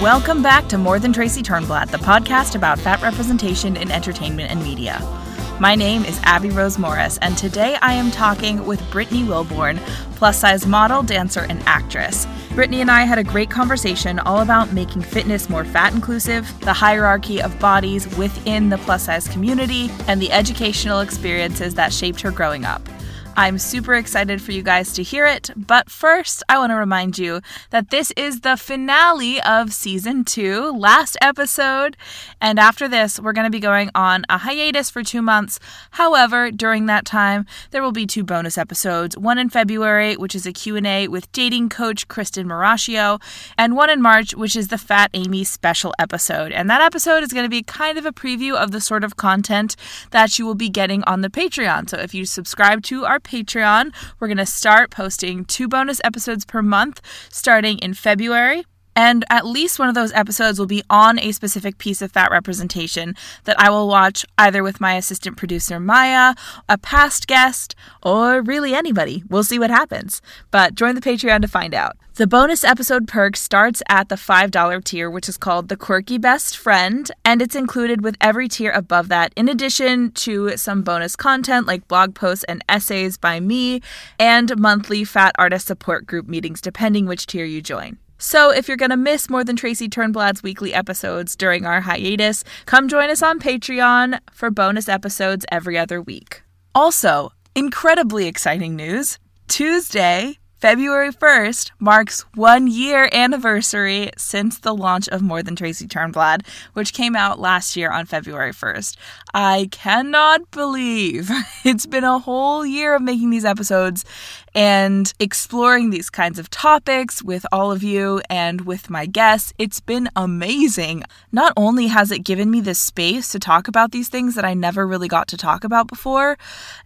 Welcome back to More Than Tracy Turnblad, the podcast about fat representation in entertainment and media. My name is Abby Rose Morris, and today I am talking with Brittany Wilborn, plus size model, dancer, and actress. Brittany and I had a great conversation all about making fitness more fat inclusive, the hierarchy of bodies within the plus size community, and the educational experiences that shaped her growing up. I'm super excited for you guys to hear it, but first, I want to remind you that this is the finale of season two, last episode, and after this, we're going to be going on a hiatus for two months. However, during that time, there will be two bonus episodes, one in February, which is a Q&A with dating coach Kristen Maracchio, and one in March, which is the Fat Amy special episode. And that episode is going to be kind of a preview of the sort of content that you will be getting on the Patreon. So if you subscribe to our Patreon. We're going to start posting two bonus episodes per month starting in February. And at least one of those episodes will be on a specific piece of fat representation that I will watch either with my assistant producer Maya, a past guest, or really anybody. We'll see what happens. But join the Patreon to find out. The bonus episode perk starts at the $5 tier, which is called the Quirky Best Friend, and it's included with every tier above that, in addition to some bonus content like blog posts and essays by me, and monthly Fat Artist Support Group meetings, depending which tier you join. So, if you're going to miss more than Tracy Turnblad's weekly episodes during our hiatus, come join us on Patreon for bonus episodes every other week. Also, incredibly exciting news Tuesday, February 1st marks one year anniversary since the launch of More Than Tracy Turnblad, which came out last year on February 1st. I cannot believe it's been a whole year of making these episodes and exploring these kinds of topics with all of you and with my guests. It's been amazing. Not only has it given me this space to talk about these things that I never really got to talk about before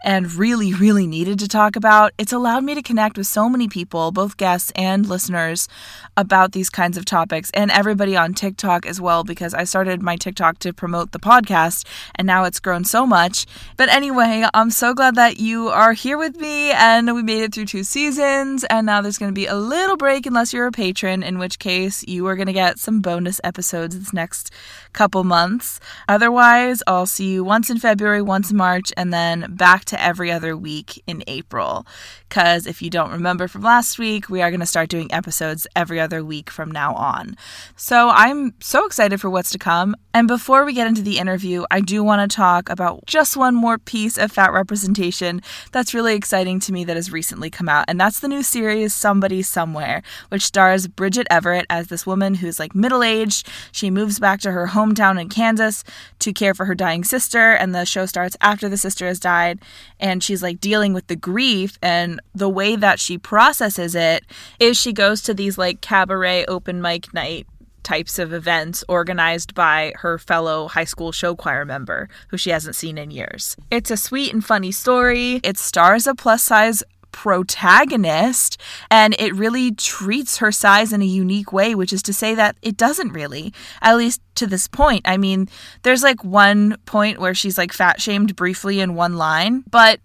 and really, really needed to talk about, it's allowed me to connect with so many people, both guests and listeners, about these kinds of topics and everybody on TikTok as well, because I started my TikTok to promote the podcast and now it's grown so much. But anyway, I'm so glad that you are here with me and we made it through two seasons, and now there's going to be a little break unless you're a patron, in which case you are going to get some bonus episodes this next couple months. Otherwise, I'll see you once in February, once in March, and then back to every other week in April. Because if you don't remember from last week, we are going to start doing episodes every other week from now on. So I'm so excited for what's to come. And before we get into the interview, I do want to talk about just one more piece of fat representation that's really exciting to me that has recently come out, and that's the new series Somebody Somewhere, which stars Bridget Everett as this woman who's like middle aged. She moves back to her hometown in Kansas to care for her dying sister, and the show starts after the sister has died, and she's like dealing with the grief. And the way that she processes it is she goes to these like cabaret open mic night types of events organized by her fellow high school show choir member who she hasn't seen in years. It's a sweet and funny story. It stars a plus size protagonist and it really treats her size in a unique way, which is to say that it doesn't really, at least to this point. I mean, there's like one point where she's like fat shamed briefly in one line, but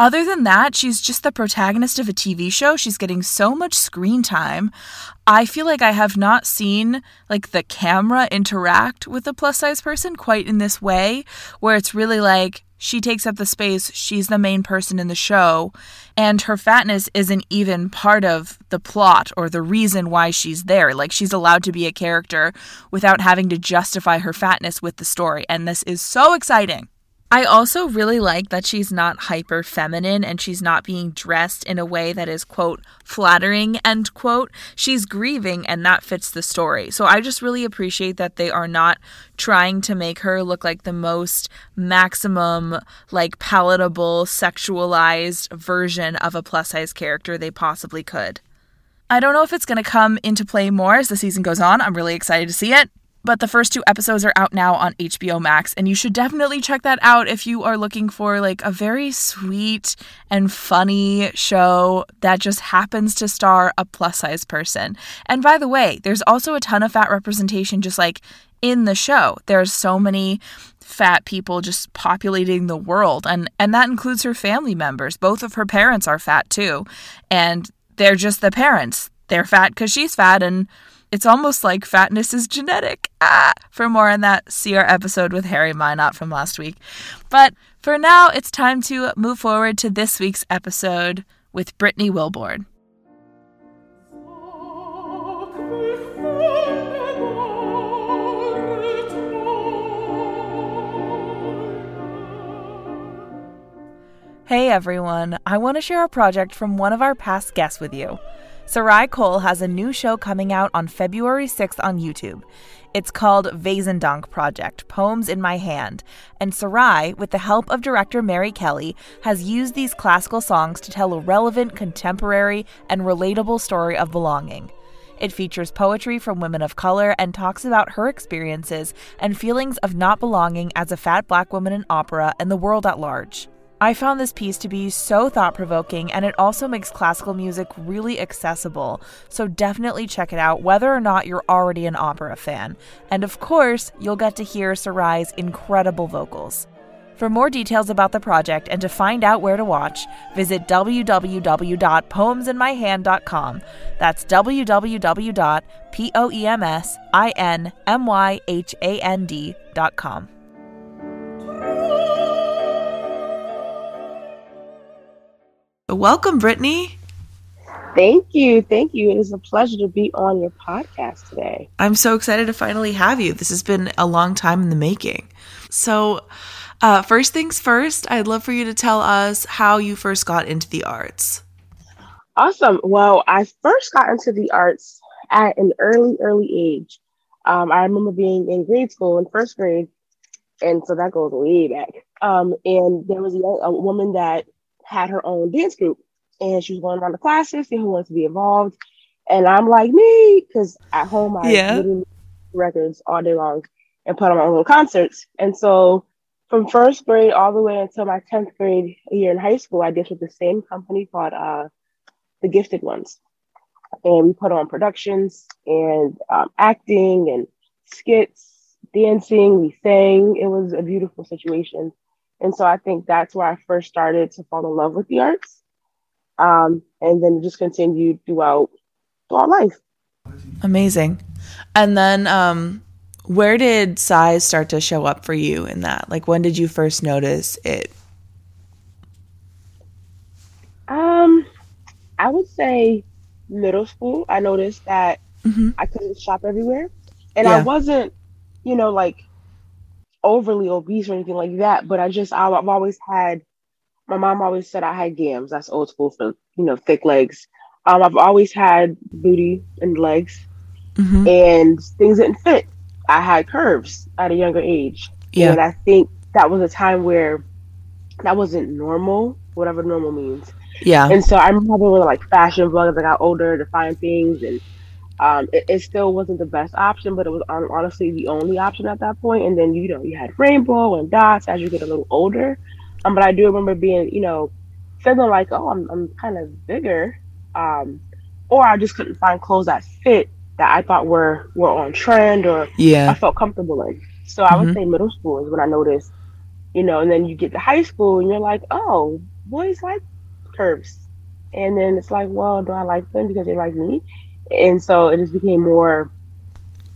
other than that, she's just the protagonist of a TV show. She's getting so much screen time. I feel like I have not seen like the camera interact with a plus size person quite in this way, where it's really like she takes up the space, she's the main person in the show, and her fatness isn't even part of the plot or the reason why she's there. Like she's allowed to be a character without having to justify her fatness with the story, and this is so exciting. I also really like that she's not hyper feminine and she's not being dressed in a way that is, quote, flattering, end quote. She's grieving and that fits the story. So I just really appreciate that they are not trying to make her look like the most maximum, like, palatable, sexualized version of a plus size character they possibly could. I don't know if it's going to come into play more as the season goes on. I'm really excited to see it. But the first two episodes are out now on HBO Max, and you should definitely check that out if you are looking for like a very sweet and funny show that just happens to star a plus size person. And by the way, there's also a ton of fat representation just like in the show. There's so many fat people just populating the world and and that includes her family members. Both of her parents are fat too. And they're just the parents. They're fat cuz she's fat and It's almost like fatness is genetic. Ah! For more on that, see our episode with Harry Minot from last week. But for now, it's time to move forward to this week's episode with Brittany Wilborn. Hey everyone, I want to share a project from one of our past guests with you. Sarai Cole has a new show coming out on February 6th on YouTube. It's called Wesendonck Project Poems in My Hand, and Sarai, with the help of director Mary Kelly, has used these classical songs to tell a relevant, contemporary, and relatable story of belonging. It features poetry from women of color and talks about her experiences and feelings of not belonging as a fat black woman in opera and the world at large. I found this piece to be so thought provoking, and it also makes classical music really accessible. So definitely check it out, whether or not you're already an opera fan. And of course, you'll get to hear Sarai's incredible vocals. For more details about the project and to find out where to watch, visit www.poemsinmyhand.com. That's www.poemsinmyhand.com. Welcome, Brittany. Thank you. Thank you. It is a pleasure to be on your podcast today. I'm so excited to finally have you. This has been a long time in the making. So, uh, first things first, I'd love for you to tell us how you first got into the arts. Awesome. Well, I first got into the arts at an early, early age. Um, I remember being in grade school in first grade, and so that goes way back. Um, and there was a, a woman that had her own dance group and she was going around the classes, seeing who wants to be involved. And I'm like, me, because at home I yeah. records all day long and put on my own concerts. And so from first grade all the way until my 10th grade year in high school, I did with the same company called uh, The Gifted Ones. And we put on productions and um, acting and skits, dancing, we sang. It was a beautiful situation. And so I think that's where I first started to fall in love with the arts. Um, and then just continued throughout throughout life. Amazing. And then um, where did size start to show up for you in that? Like when did you first notice it? Um, I would say middle school. I noticed that mm-hmm. I couldn't shop everywhere. And yeah. I wasn't, you know, like overly obese or anything like that, but I just I've always had my mom always said I had gams. That's old school for you know thick legs. Um, I've always had booty and legs, mm-hmm. and things didn't fit. I had curves at a younger age, yeah. and I think that was a time where that wasn't normal, whatever normal means. Yeah. And so I remember with like Fashion Bugs. I got older to find things, and um, it, it, still wasn't the best option, but it was honestly the only option at that point. And then you know you had rainbow and dots as you get a little older. Um, but I do remember being you know feeling like oh I'm I'm kind of bigger, um, or I just couldn't find clothes that fit that I thought were were on trend or yeah I felt comfortable in. So. I would mm-hmm. say middle school is when I noticed, you know, and then you get to high school and you're like oh boys like curves, and then it's like well do I like them because they like me? And so it just became more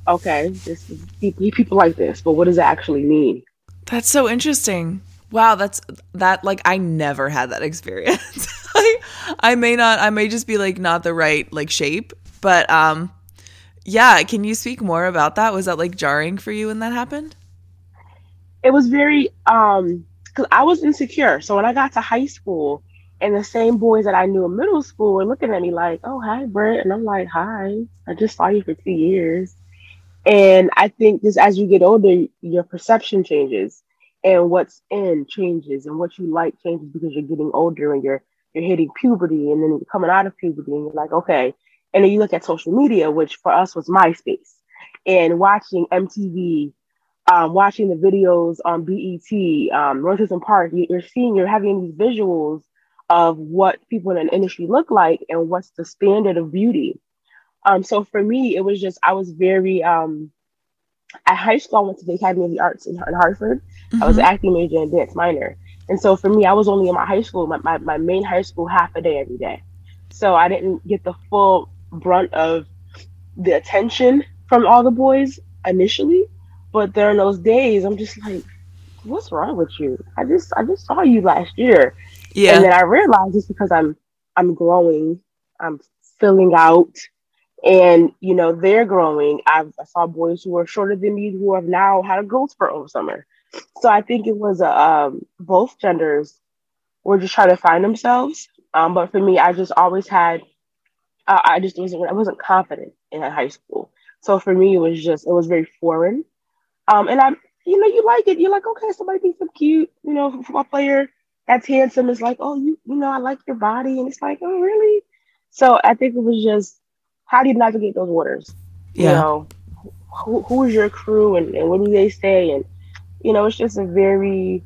okay this is people like this but what does it actually mean? That's so interesting. Wow that's that like i never had that experience. I, I may not i may just be like not the right like shape but um yeah can you speak more about that? Was that like jarring for you when that happened? It was very um because i was insecure. So when i got to high school and the same boys that I knew in middle school were looking at me like, oh, hi, Brett. And I'm like, hi, I just saw you for two years. And I think just as you get older, your perception changes and what's in changes and what you like changes because you're getting older and you're you're hitting puberty and then you're coming out of puberty and you're like, okay. And then you look at social media, which for us was MySpace, and watching MTV, um, watching the videos on BET, um, 106 & Park, you're seeing, you're having these visuals of what people in an industry look like and what's the standard of beauty. Um, so for me, it was just I was very um, at high school. I went to the Academy of the Arts in, in Hartford. Mm-hmm. I was an mm-hmm. acting major and dance minor, and so for me, I was only in my high school, my, my, my main high school, half a day every day. So I didn't get the full brunt of the attention from all the boys initially, but during those days, I'm just like, what's wrong with you? I just I just saw you last year. Yeah. And then I realized it's because I'm I'm growing, I'm filling out, and you know they're growing. I've, I saw boys who are shorter than me who have now had a growth spurt over summer. So I think it was a, um, both genders were just trying to find themselves. Um, but for me, I just always had, uh, I just wasn't I wasn't confident in high school. So for me, it was just it was very foreign. Um, and I, you know, you like it. You're like, okay, somebody thinks I'm cute. You know, football player that's handsome is like, oh, you, you know, I like your body, and it's like, oh, really? So I think it was just how do you navigate those waters? Yeah. You know, who, who is your crew and, and what do they say? And, you know, it's just a very,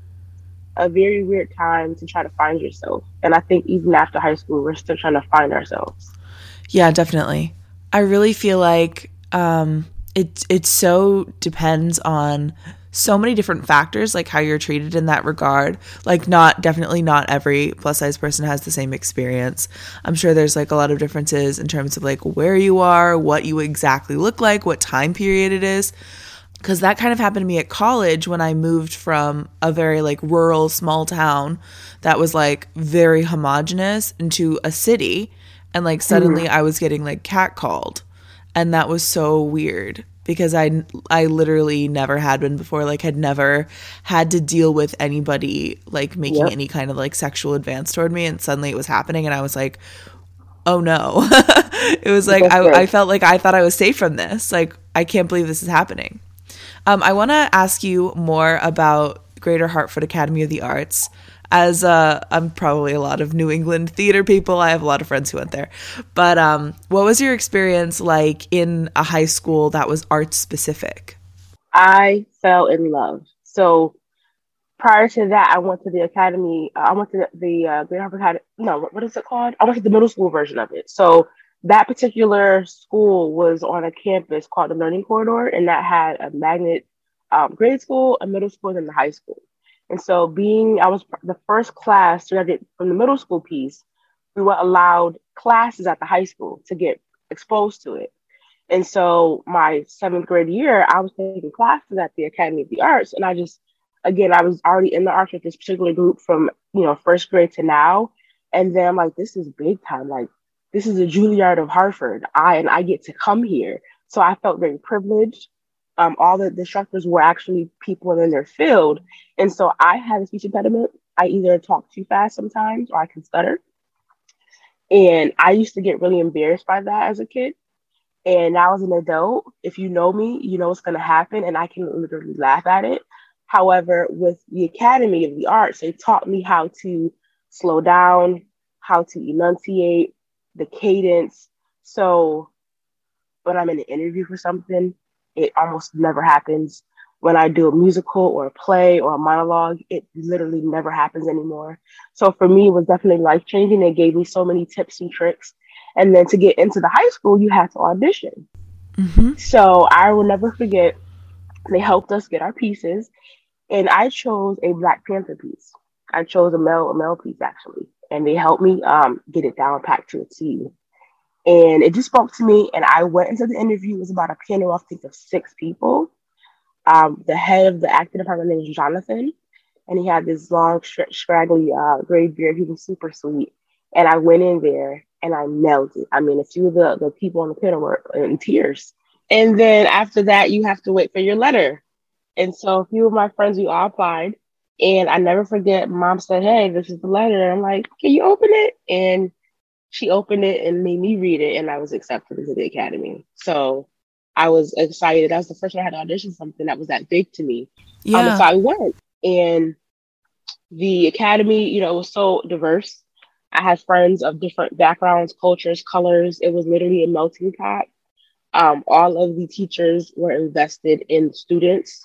a very weird time to try to find yourself. And I think even after high school, we're still trying to find ourselves. Yeah, definitely. I really feel like um, it it so depends on so many different factors like how you're treated in that regard. Like not definitely not every plus size person has the same experience. I'm sure there's like a lot of differences in terms of like where you are what you exactly look like what time period it is. Because that kind of happened to me at college when i moved from a very like rural small town that was like very homogenous into a city. And like suddenly mm. i was getting like catcalled. And that was so weird because I I literally never had been before like had never had to deal with anybody like making yep. any kind of like sexual advance toward me and suddenly it was happening and I was like oh no. It was like I, I felt like I thought I was safe from this. Like I can't believe this is happening. Um, I want to ask you more about Greater Hartford Academy of the Arts as uh, I'm probably a lot of New England theater people. I have a lot of friends who went there. But um, what was your experience like in a high school that was art specific? I fell in love. So prior to that, I went to the academy. I went to the, the uh, Great Hartford Academy. No, what is it called? I went to the middle school version of it. So that particular school was on a campus called the Learning Corridor, and that had a magnet um, grade school, a middle school, and a high school. And so, being I was the first class I from the middle school piece, we were allowed classes at the high school to get exposed to it. And so, my seventh grade year, I was taking classes at the Academy of the Arts, and I just, again, I was already in the arts with this particular group from you know first grade to now, and then I'm like, this is big time, like this is a Juilliard of Hartford. I and I get to come here, so I felt very privileged um, all the instructors were actually people in their field. And so I had a speech impediment. I either talk too fast sometimes or I can stutter. And I used to get really embarrassed by that as a kid. And now as an adult, if you know me, you know what's going to happen and I can literally laugh at it. However, with the Academy of the Arts, they taught me how to slow down, how to enunciate, the cadence. So when I'm in an interview for something, it almost never happens. When I do a musical or a play or a monologue, it literally never happens anymore. So for me, it was definitely life changing. It gave me so many tips and tricks. And then to get into the high school, you had to audition. Mm-hmm. So I will never forget, they helped us get our pieces. And I chose a Black Panther piece. I chose a male, a male piece actually. And they helped me um, get it down packed to a T and it just spoke to me. And I went into the interview. It was about a panel, I think, of six people. Um, the head of the acting department name was Jonathan, and he had this long, scraggly uh, gray beard. He was super sweet. And I went in there and I nailed it. I mean, a few of the, the people on the panel were in tears. And then after that, you have to wait for your letter. And so a few of my friends, we all applied. And I never forget, mom said, Hey, this is the letter. And I'm like, Can you open it? And she opened it and made me read it, and I was accepted into the academy. So I was excited. That was the first time I had to audition something that was that big to me. Yeah. Um, so I went, and the academy, you know, was so diverse. I had friends of different backgrounds, cultures, colors. It was literally a melting pot. Um, all of the teachers were invested in students,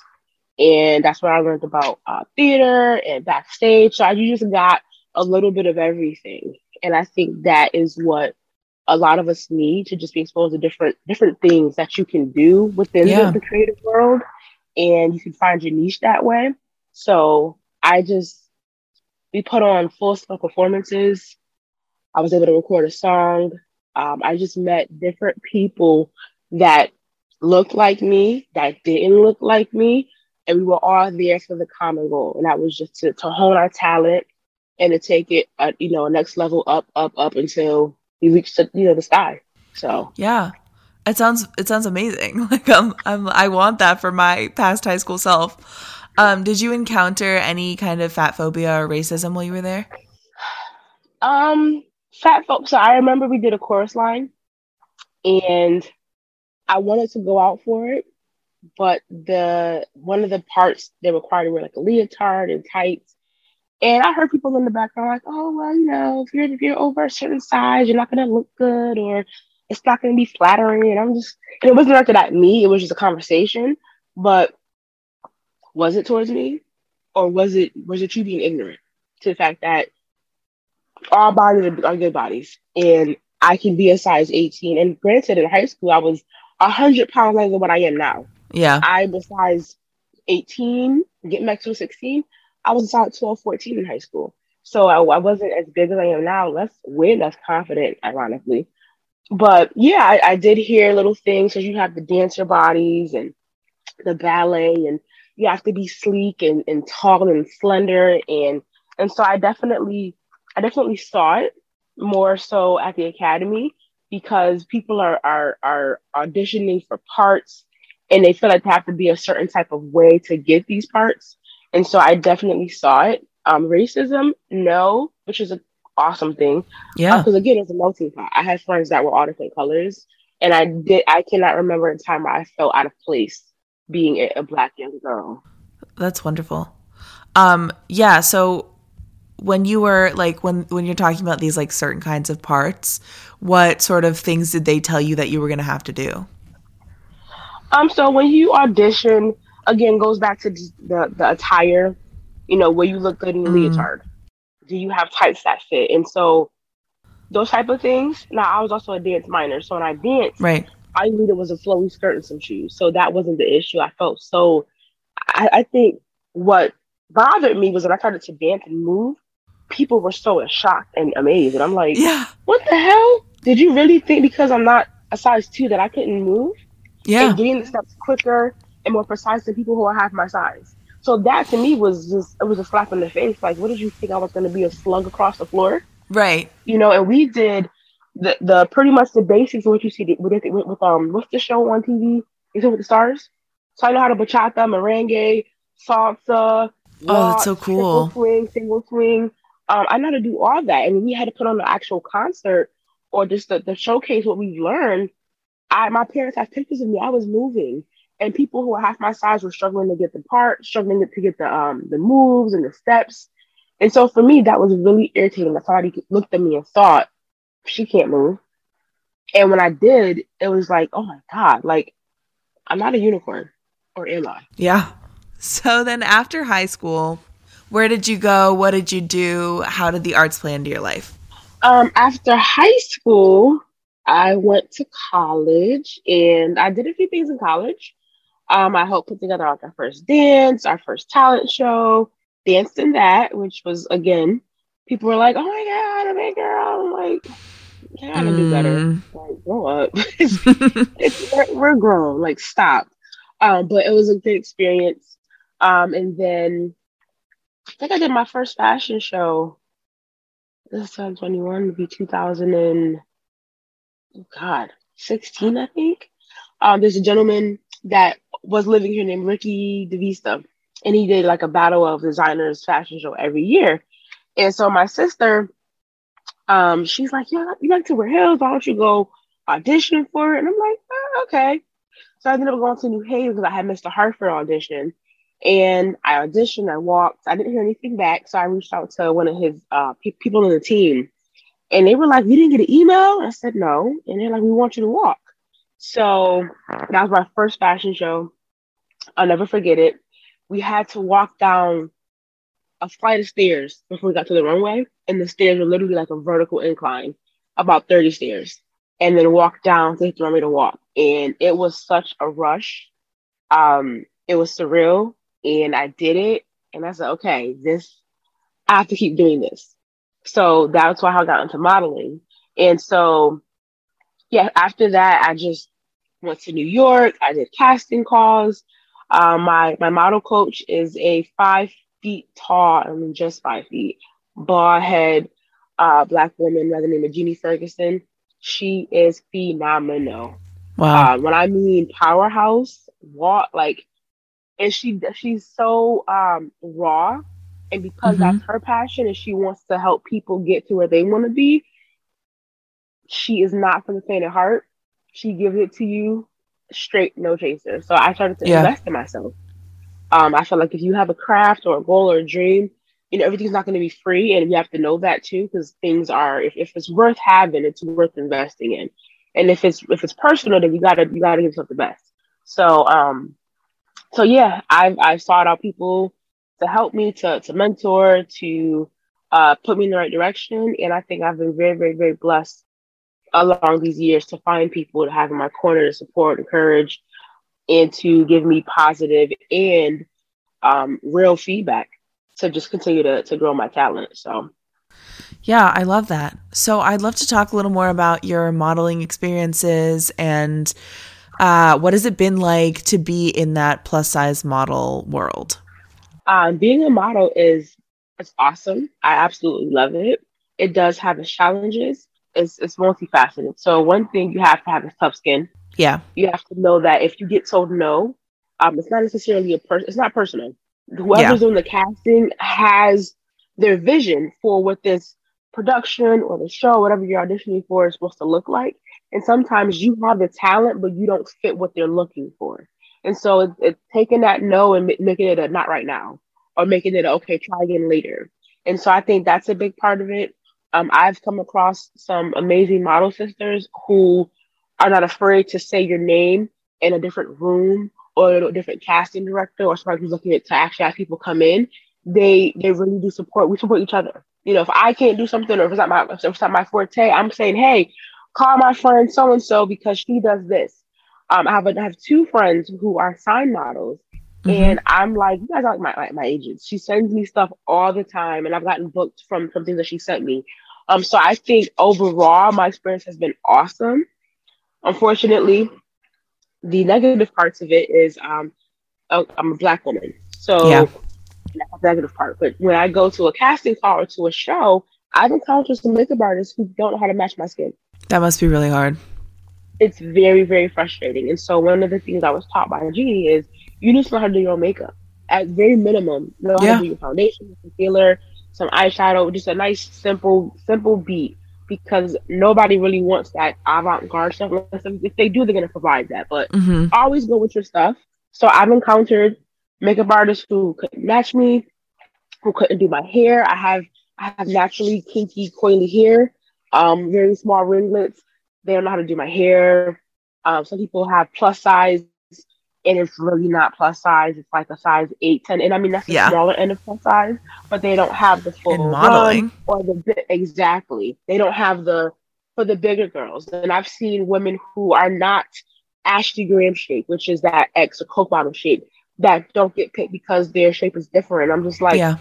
and that's where I learned about uh, theater and backstage. So I just got a little bit of everything. And I think that is what a lot of us need to just be exposed to different different things that you can do within yeah. the, the creative world and you can find your niche that way. So I just we put on full scale performances. I was able to record a song. Um, I just met different people that looked like me, that didn't look like me, and we were all there for the common goal, and that was just to, to hone our talent and to take it, uh, you know, next level up, up, up until you reach the, you know, the sky. So yeah, it sounds it sounds amazing. Like um, I'm, I want that for my past high school self. Um, did you encounter any kind of fat phobia or racism while you were there? Um, fat folks. So I remember we did a chorus line, and I wanted to go out for it, but the one of the parts they required to wear like a leotard and tights. And I heard people in the background like, "Oh well, you know, if you're if you're over a certain size, you're not gonna look good, or it's not gonna be flattering." And I'm just, and it wasn't directed at me; it was just a conversation. But was it towards me, or was it was it you being ignorant to the fact that all bodies are good bodies, and I can be a size 18. And granted, in high school, I was 100 pounds lighter than what I am now. Yeah. I was size 18, getting back to 16. I was size 12, 14 in high school. So I, I, wasn't as big as I am now, less way less confident, ironically. But yeah, I, I did hear little things. So you have the dancer bodies and the ballet, and you have to be sleek and, and tall and slender. And and so I definitely I definitely saw it more so at the academy because people are are are auditioning for parts and they feel like they have to be a certain type of way to get these parts. And so I definitely saw it. Um, racism, no, which is an awesome thing. Yeah. Because uh, again, it's a melting pot. I had friends that were all different colors, and I did. I cannot remember a time where I felt out of place being a, a black young girl. That's wonderful. Um, yeah. So when you were like when when you're talking about these like certain kinds of parts what sort of things did they tell you that you were going to have to do um so when you audition again goes back to the the attire you know where you look good in your mm. leotard do you have tights that fit and so those type of things now i was also a dance minor so when i danced right all you needed was a flowy skirt and some shoes so that wasn't the issue i felt so I, I think what bothered me was when i started to dance and move people were so shocked and amazed. And I'm like, yeah, what the hell? Did you really think because I'm not a size two that I couldn't move? Yeah. And doing the steps quicker and more precise than people who are half my size. So that to me was just it was a slap in the face. Like, what did you think I was going to be a slug across the floor? Right. You know, and we did the the pretty much the basics of what you see with, with, with um what's the show on TV? Is it with the stars? So I know how to bachata, merengue, salsa. Oh, that's so cool. Single Swing, single swing um, I know how to do all that. And we had to put on the actual concert or just the, the showcase what we've learned. I my parents have pictures of me. I was moving, and people who were half my size were struggling to get the part, struggling to get the um the moves and the steps. And so for me, that was really irritating. That somebody looked at me and thought she can't move. And when I did, it was like, oh my god, like I'm not a unicorn, or am I? Yeah. So then after high school, where did you go? What did you do? How did the arts play into your life? Um, after high school, I went to college and I did a few things in college. Um, I helped put together like our first dance, our first talent show, danced in that, which was again, people were like, "Oh my god, a big girl!" I'm like, "Yeah, I to do better. Mm. Like, grow up. it's, it's, we're, we're, grown. Like, stop." Um, but it was a good experience. Um, and then I think I did my first fashion show. This is 2021, would be 2000 and oh God, 16, I think. Um, there's a gentleman that was living here named Ricky DeVista, and he did like a battle of designers fashion show every year. And so my sister, um, she's like, "Yeah, you like to wear heels? Why don't you go audition for it?" And I'm like, oh, "Okay." So I ended up going to New Haven because I had Mr. Hartford audition, and I auditioned, I walked, I didn't hear anything back. So I reached out to one of his uh, pe- people on the team. And they were like, You didn't get an email? I said, No. And they're like, We want you to walk. So that was my first fashion show. I'll never forget it. We had to walk down a flight of stairs before we got to the runway. And the stairs were literally like a vertical incline, about 30 stairs. And then walk down to the runway to walk. And it was such a rush. Um, it was surreal and I did it. And I said, okay, this, I have to keep doing this. So that's why I got into modeling. And so, yeah, after that, I just went to New York. I did casting calls. Um, my my model coach is a five feet tall, I mean just five feet, bald head, uh, black woman by the name of Jeannie Ferguson. She is phenomenal. Wow. Uh, when I mean powerhouse, what like, and she she's so um, raw, and because mm-hmm. that's her passion, and she wants to help people get to where they want to be. She is not for the faint of heart. She gives it to you straight, no chaser. So I started to yeah. invest in myself. Um, I felt like if you have a craft or a goal or a dream, you know everything's not going to be free, and you have to know that too, because things are. If, if it's worth having, it's worth investing in, and if it's if it's personal, then you gotta you gotta give yourself the best. So um, so yeah, I've I've sought out people to help me to to mentor to uh, put me in the right direction, and I think I've been very very very blessed along these years to find people to have in my corner to support, and encourage, and to give me positive and um, real feedback to just continue to, to grow my talent. So, yeah, I love that. So, I'd love to talk a little more about your modeling experiences and uh, what has it been like to be in that plus size model world? Um, being a model is it's awesome. I absolutely love it. It does have its challenges, it's, it's multifaceted. So one thing you have to have is tough skin. Yeah. You have to know that if you get told no, um, it's not necessarily a person. It's not personal. Whoever's yeah. doing the casting has their vision for what this production or the show, whatever you're auditioning for, is supposed to look like. And sometimes you have the talent, but you don't fit what they're looking for. And so it's, it's taking that no and making it a not right now, or making it a, okay, try again later. And so I think that's a big part of it. Um, I've come across some amazing model sisters who are not afraid to say your name in a different room or a different casting director or somebody who's looking at to actually have people come in. They they really do support. We support each other. You know, if I can't do something or if it's not my if it's not my forte, I'm saying, hey, call my friend so and so because she does this. Um, I have a, I have two friends who are sign models, Mm-hmm. And I'm like, you guys are like my, my, my agents. She sends me stuff all the time, and I've gotten booked from some things that she sent me. Um, so I think overall, my experience has been awesome. Unfortunately, the negative parts of it is um, I'm a black woman, so yeah. that's negative part. But when I go to a casting call or to a show, I've encountered some makeup artists who don't know how to match my skin. That must be really hard. It's very, very frustrating. And so one of the things I was taught by Jeannie is you just know how to do your own makeup. At very minimum, know how yeah. to do your foundation, concealer, some eyeshadow, just a nice, simple, simple beat. Because nobody really wants that avant-garde stuff. If they do, they're gonna provide that. But mm-hmm. always go with your stuff. So I've encountered makeup artists who couldn't match me, who couldn't do my hair. I have I have naturally kinky, coily hair, um, very small ringlets. They don't know how to do my hair. Um, some people have plus size and it's really not plus size. It's like a size eight, 10. And I mean, that's the yeah. smaller end of plus size, but they don't have the full In modeling or the exactly. They don't have the for the bigger girls. And I've seen women who are not Ashley Graham shape, which is that X or Coke bottle shape, that don't get picked because their shape is different. I'm just like, yeah.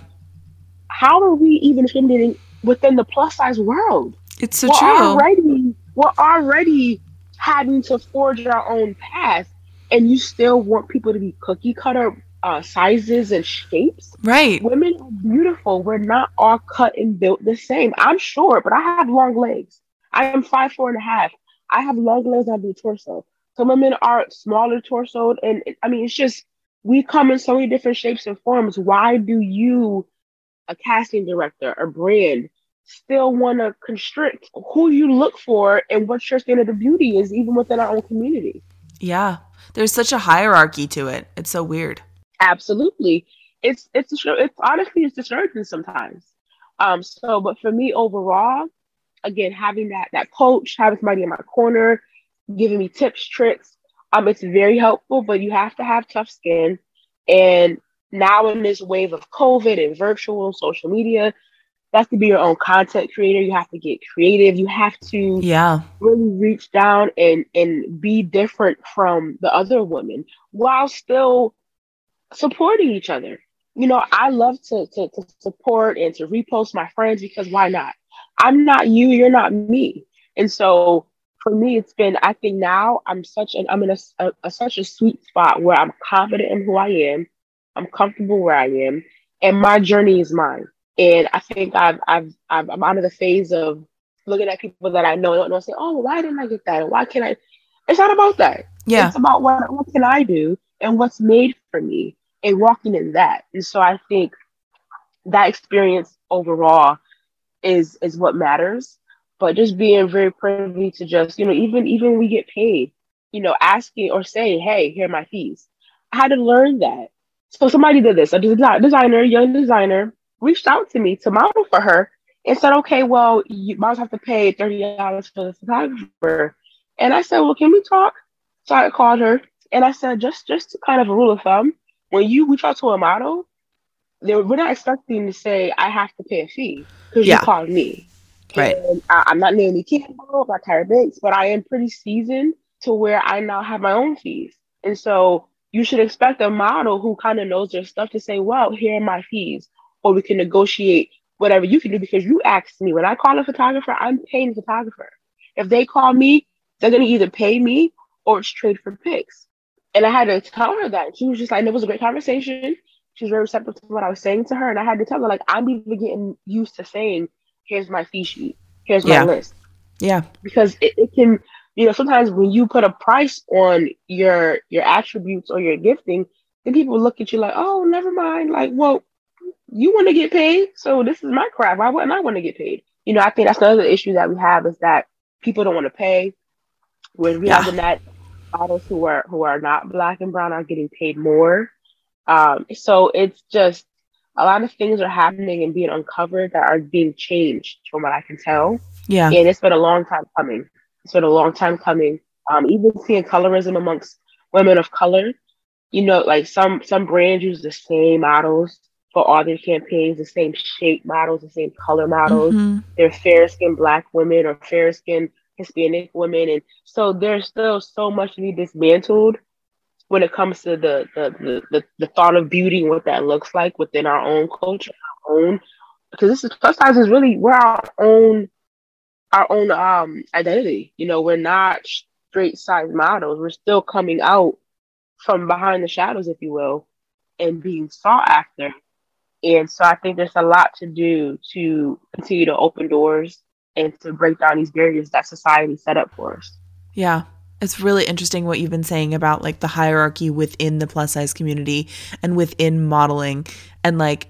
how are we even discriminating within the plus size world? It's so we're true. Already, we're already having to forge our own path and you still want people to be cookie cutter uh, sizes and shapes. Right. Women are beautiful. We're not all cut and built the same. I'm short, but I have long legs. I am five, four and a half. I have long legs on the torso. Some women are smaller torso. And I mean, it's just, we come in so many different shapes and forms. Why do you, a casting director, a brand, still want to constrict who you look for and what your standard of beauty is, even within our own community? Yeah. There's such a hierarchy to it. It's so weird. Absolutely. It's it's it's honestly it's discouraging sometimes. Um so but for me overall, again, having that that coach, having somebody in my corner, giving me tips, tricks, um, it's very helpful, but you have to have tough skin. And now in this wave of COVID and virtual social media, that's to be your own content creator. You have to get creative. You have to yeah really reach down and and be different from the other women while still supporting each other. You know, I love to, to, to support and to repost my friends because why not? I'm not you, you're not me. And so for me, it's been. I think now I'm such an I'm in a, a, a such a sweet spot where I'm confident in who I am. I'm comfortable where I am, and my journey is mine. And I think I've I've, I've I'm out of the phase of looking at people that I know and don't say, "Oh, why didn't I get that? Why can't I?" It's not about that. Yeah, it's about what what can I do and what's made for me, and walking in that. And so I think that experience overall is is what matters. But just being very privy to just you know even even we get paid, you know, asking or saying, "Hey, here are my fees." I had to learn that. So somebody did this. A designer, young designer, reached out to me to model for her and said, "Okay, well, you might have to pay thirty dollars for the photographer." And I said, "Well, can we talk?" So I called her and I said, "Just just kind of a rule of thumb, when you reach out to a model, we're not expecting to say I have to pay a fee because yeah. you called me. Right. And I, am not Naomi Campbell, I'm not Tyra Banks, but I am pretty seasoned to where I now have my own fees. And so you should expect a model who kind of knows their stuff to say, well, here are my fees. Or we can negotiate whatever you can do because you asked me. When I call a photographer, I'm paying the photographer. If they call me, they're going to either pay me or it's trade for pics. And I had to tell her that. She was just like, it was a great conversation. She was very receptive to what I was saying to her. And I had to tell her, like, I'm even getting used to saying, here's my fee sheet, here's my list. Yeah. Because it, it can, you know, sometimes when you put a price on your your attributes or your gifting, then people look at you like, oh, never mind. Like, well, you want to get paid, so this is my craft. Why wouldn't I want to get paid? You know, I think that's another issue that we have is that people don't want to pay. When we yeah. have that models who are who are not black and brown are getting paid more. Um, so it's just a lot of things are happening and being uncovered that are being changed from what I can tell. Yeah. And it's been a long time coming. It's been a long time coming. Um, even seeing colorism amongst women of color, you know, like some some brands use the same models for all their campaigns, the same shape models, the same color models. Mm-hmm. They're fair skinned black women or fair skinned Hispanic women. And so there's still so much to be dismantled when it comes to the the, the, the, thought of beauty and what that looks like within our own culture, our own because this is plus size is really we're our own our own um identity. You know, we're not straight size models. We're still coming out from behind the shadows, if you will, and being sought after. And so I think there's a lot to do to continue to open doors and to break down these barriers that society set up for us. Yeah. It's really interesting what you've been saying about like the hierarchy within the plus size community and within modeling and like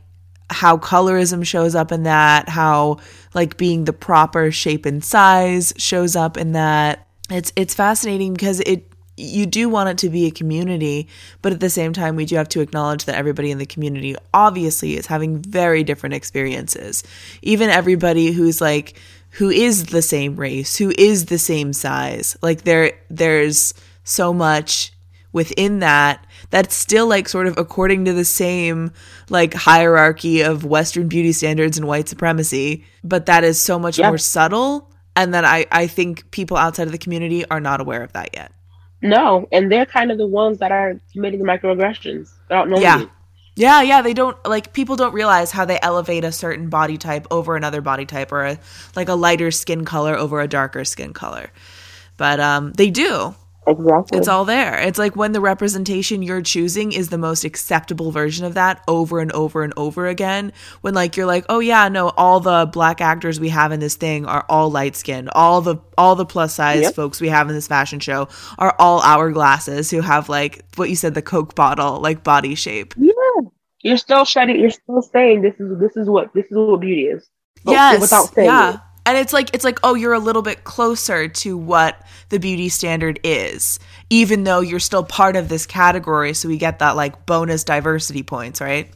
how colorism shows up in that, how like being the proper shape and size shows up in that. It's it's fascinating because it you do want it to be a community, but at the same time, we do have to acknowledge that everybody in the community obviously is having very different experiences. Even everybody who's like who is the same race, who is the same size. Like there there's so much within that that's still like sort of according to the same like hierarchy of western beauty standards and white supremacy, but that is so much more subtle and that I I think people outside of the community are not aware of that yet. No, and they're kind of the ones that are committing the microaggressions. They don't know yeah. Yeah, yeah, they don't like people don't realize how they elevate a certain body type over another body type or a, like a lighter skin color over a darker skin color. But um they do. Exactly. It's all there. It's like when the representation you're choosing is the most acceptable version of that over and over and over again. When like you're like, "Oh yeah, no, all the black actors we have in this thing are all light-skinned. All the all the plus size yep. folks we have in this fashion show are all hourglasses who have like what you said the Coke bottle like body shape." Yeah. You're still shedding you're still saying this is this is what this is what beauty is. Yes. Without saying yeah. It and it's like it's like oh you're a little bit closer to what the beauty standard is even though you're still part of this category. So we get that like bonus diversity points right?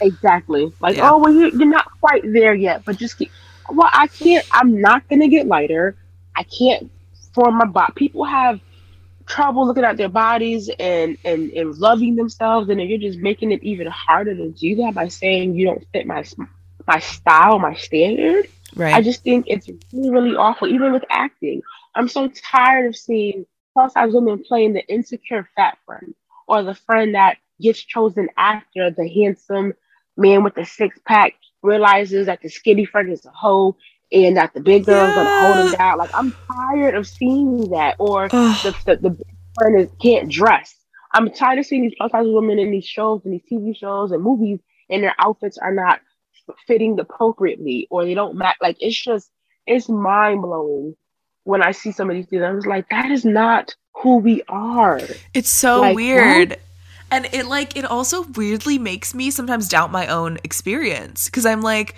Exactly. Like yeah. oh well you're, you're not quite there yet but just keep well i can't i'm not gonna get lighter. I can't form my body people have trouble looking at their bodies and, and and loving themselves and you're just making it even harder to do that by saying you don't fit my my style my standard Right. I just think it's really, really awful, even with acting. I'm so tired of seeing plus size women playing the insecure fat friend or the friend that gets chosen after the handsome man with the six pack realizes that the skinny friend is a hoe and that the big girl's yeah. gonna hold him down. Like I'm tired of seeing that. Or the, the, the friend is, can't dress. I'm tired of seeing these plus size women in these shows and these TV shows and movies, and their outfits are not fitting appropriately, or they don't match. Like it's just it's mind blowing when I see some of these things. I was like, that is not who we are. It's so like, weird. What? And it like it also weirdly makes me sometimes doubt my own experience because I'm like,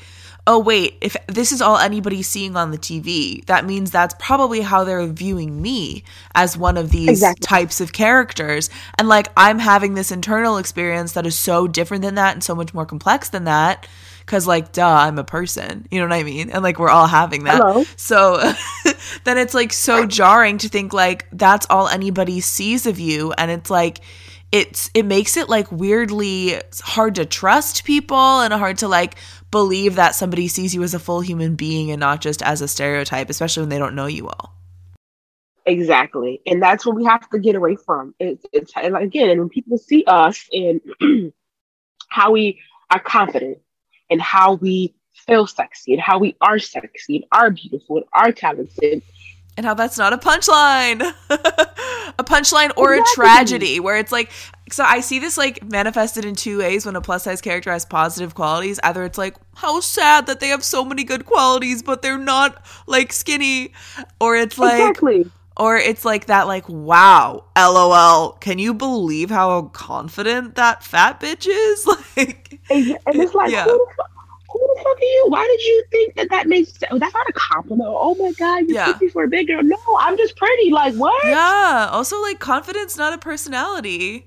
oh wait, if this is all anybody's seeing on the TV, that means that's probably how they're viewing me as one of these exactly. types of characters. And like I'm having this internal experience that is so different than that and so much more complex than that. Cause like, duh, I'm a person. You know what I mean? And like we're all having that. Hello. So then it's like so jarring to think like that's all anybody sees of you. And it's like it's it makes it like weirdly hard to trust people and hard to like believe that somebody sees you as a full human being and not just as a stereotype, especially when they don't know you well. Exactly, and that's what we have to get away from. It's, it's again, and when people see us and how we are confident and how we feel sexy and how we are sexy and are beautiful and are talented and how that's not a punchline a punchline or exactly. a tragedy where it's like so i see this like manifested in two ways when a plus size character has positive qualities either it's like how sad that they have so many good qualities but they're not like skinny or it's like exactly. Or it's like that like wow lol can you believe how confident that fat bitch is like and it's like yeah. who who the fuck are you? Why did you think that that makes sense? That's not a compliment. Oh my god, you're yeah. for a big girl. No, I'm just pretty. Like what? Yeah. Also, like confidence, not a personality.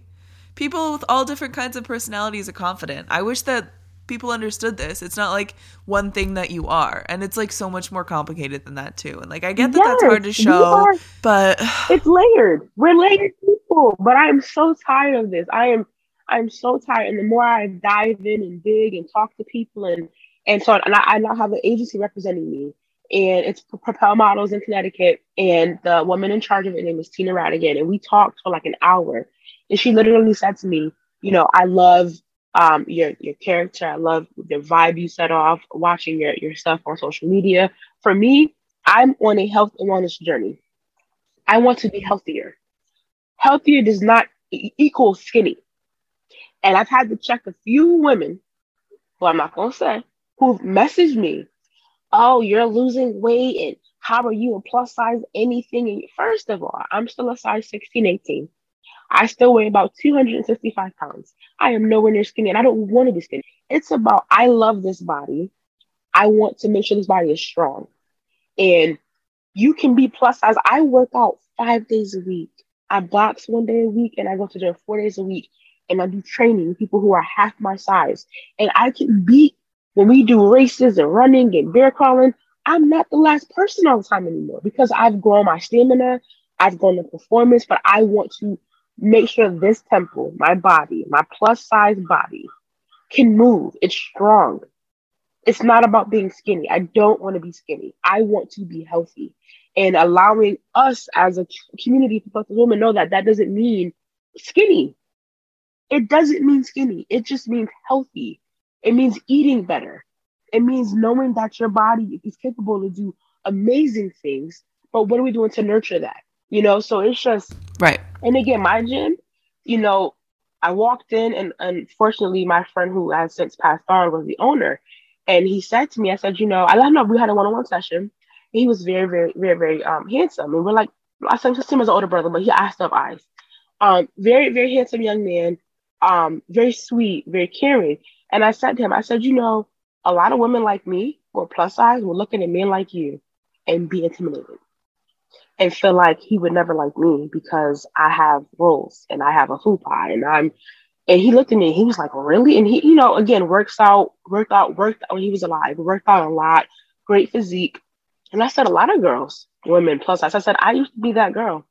People with all different kinds of personalities are confident. I wish that people understood this. It's not like one thing that you are, and it's like so much more complicated than that too. And like I get that yes, that's hard to show, are, but it's layered. We're layered people. But I am so tired of this. I am I'm so tired. And the more I dive in and dig and talk to people and and so and I, I now have an agency representing me. And it's Propel Models in Connecticut. And the woman in charge of it name is Tina Radigan. And we talked for like an hour. And she literally said to me, you know, I love um, your your character. I love the vibe you set off, watching your, your stuff on social media. For me, I'm on a health and wellness journey. I want to be healthier. Healthier does not equal skinny. And I've had to check a few women, who I'm not gonna say, who've messaged me, "Oh, you're losing weight, and how are you a plus size anything?" And first of all, I'm still a size 16, 18. I still weigh about 265 pounds. I am nowhere near skinny, and I don't want to be skinny. It's about I love this body. I want to make sure this body is strong, and you can be plus size. I work out five days a week. I box one day a week, and I go to gym four days a week and I do training with people who are half my size. And I can beat when we do races and running and bear crawling. I'm not the last person all the time anymore because I've grown my stamina, I've grown the performance, but I want to make sure this temple, my body, my plus size body, can move. It's strong. It's not about being skinny. I don't want to be skinny. I want to be healthy. And allowing us as a community to women know that that doesn't mean skinny it doesn't mean skinny. It just means healthy. It means eating better. It means knowing that your body is capable to do amazing things. But what are we doing to nurture that? You know, so it's just right. And again, my gym, you know, I walked in and unfortunately my friend who has since passed on was the owner. And he said to me, I said, you know, I let him know we had a one-on-one session. He was very, very, very, very um, handsome. And we're like, I said him as an older brother, but he asked up eyes. Um, very, very handsome young man um, very sweet, very caring. And I said to him, I said, you know, a lot of women like me are plus size were looking at men like you and be intimidated and feel like he would never like me because I have rules and I have a hoop fupa and I'm and he looked at me he was like, Really? And he, you know, again, works out, worked out, worked when he was alive, worked out a lot, great physique. And I said, a lot of girls, women plus size. I said, I used to be that girl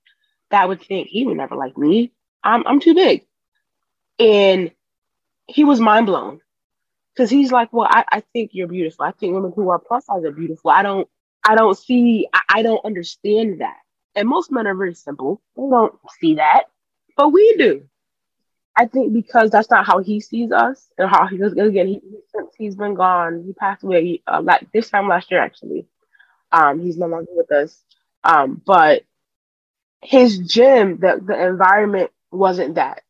that would think he would never like me. I'm I'm too big. And he was mind blown because he's like, well, I, I think you're beautiful. I think women who are plus size are beautiful. I don't, I don't see, I, I don't understand that. And most men are very simple. They don't see that, but we do. I think because that's not how he sees us and how he goes again. He, since he's been gone, he passed away uh, this time last year actually. Um, he's no longer with us. Um, but his gym, the, the environment wasn't that.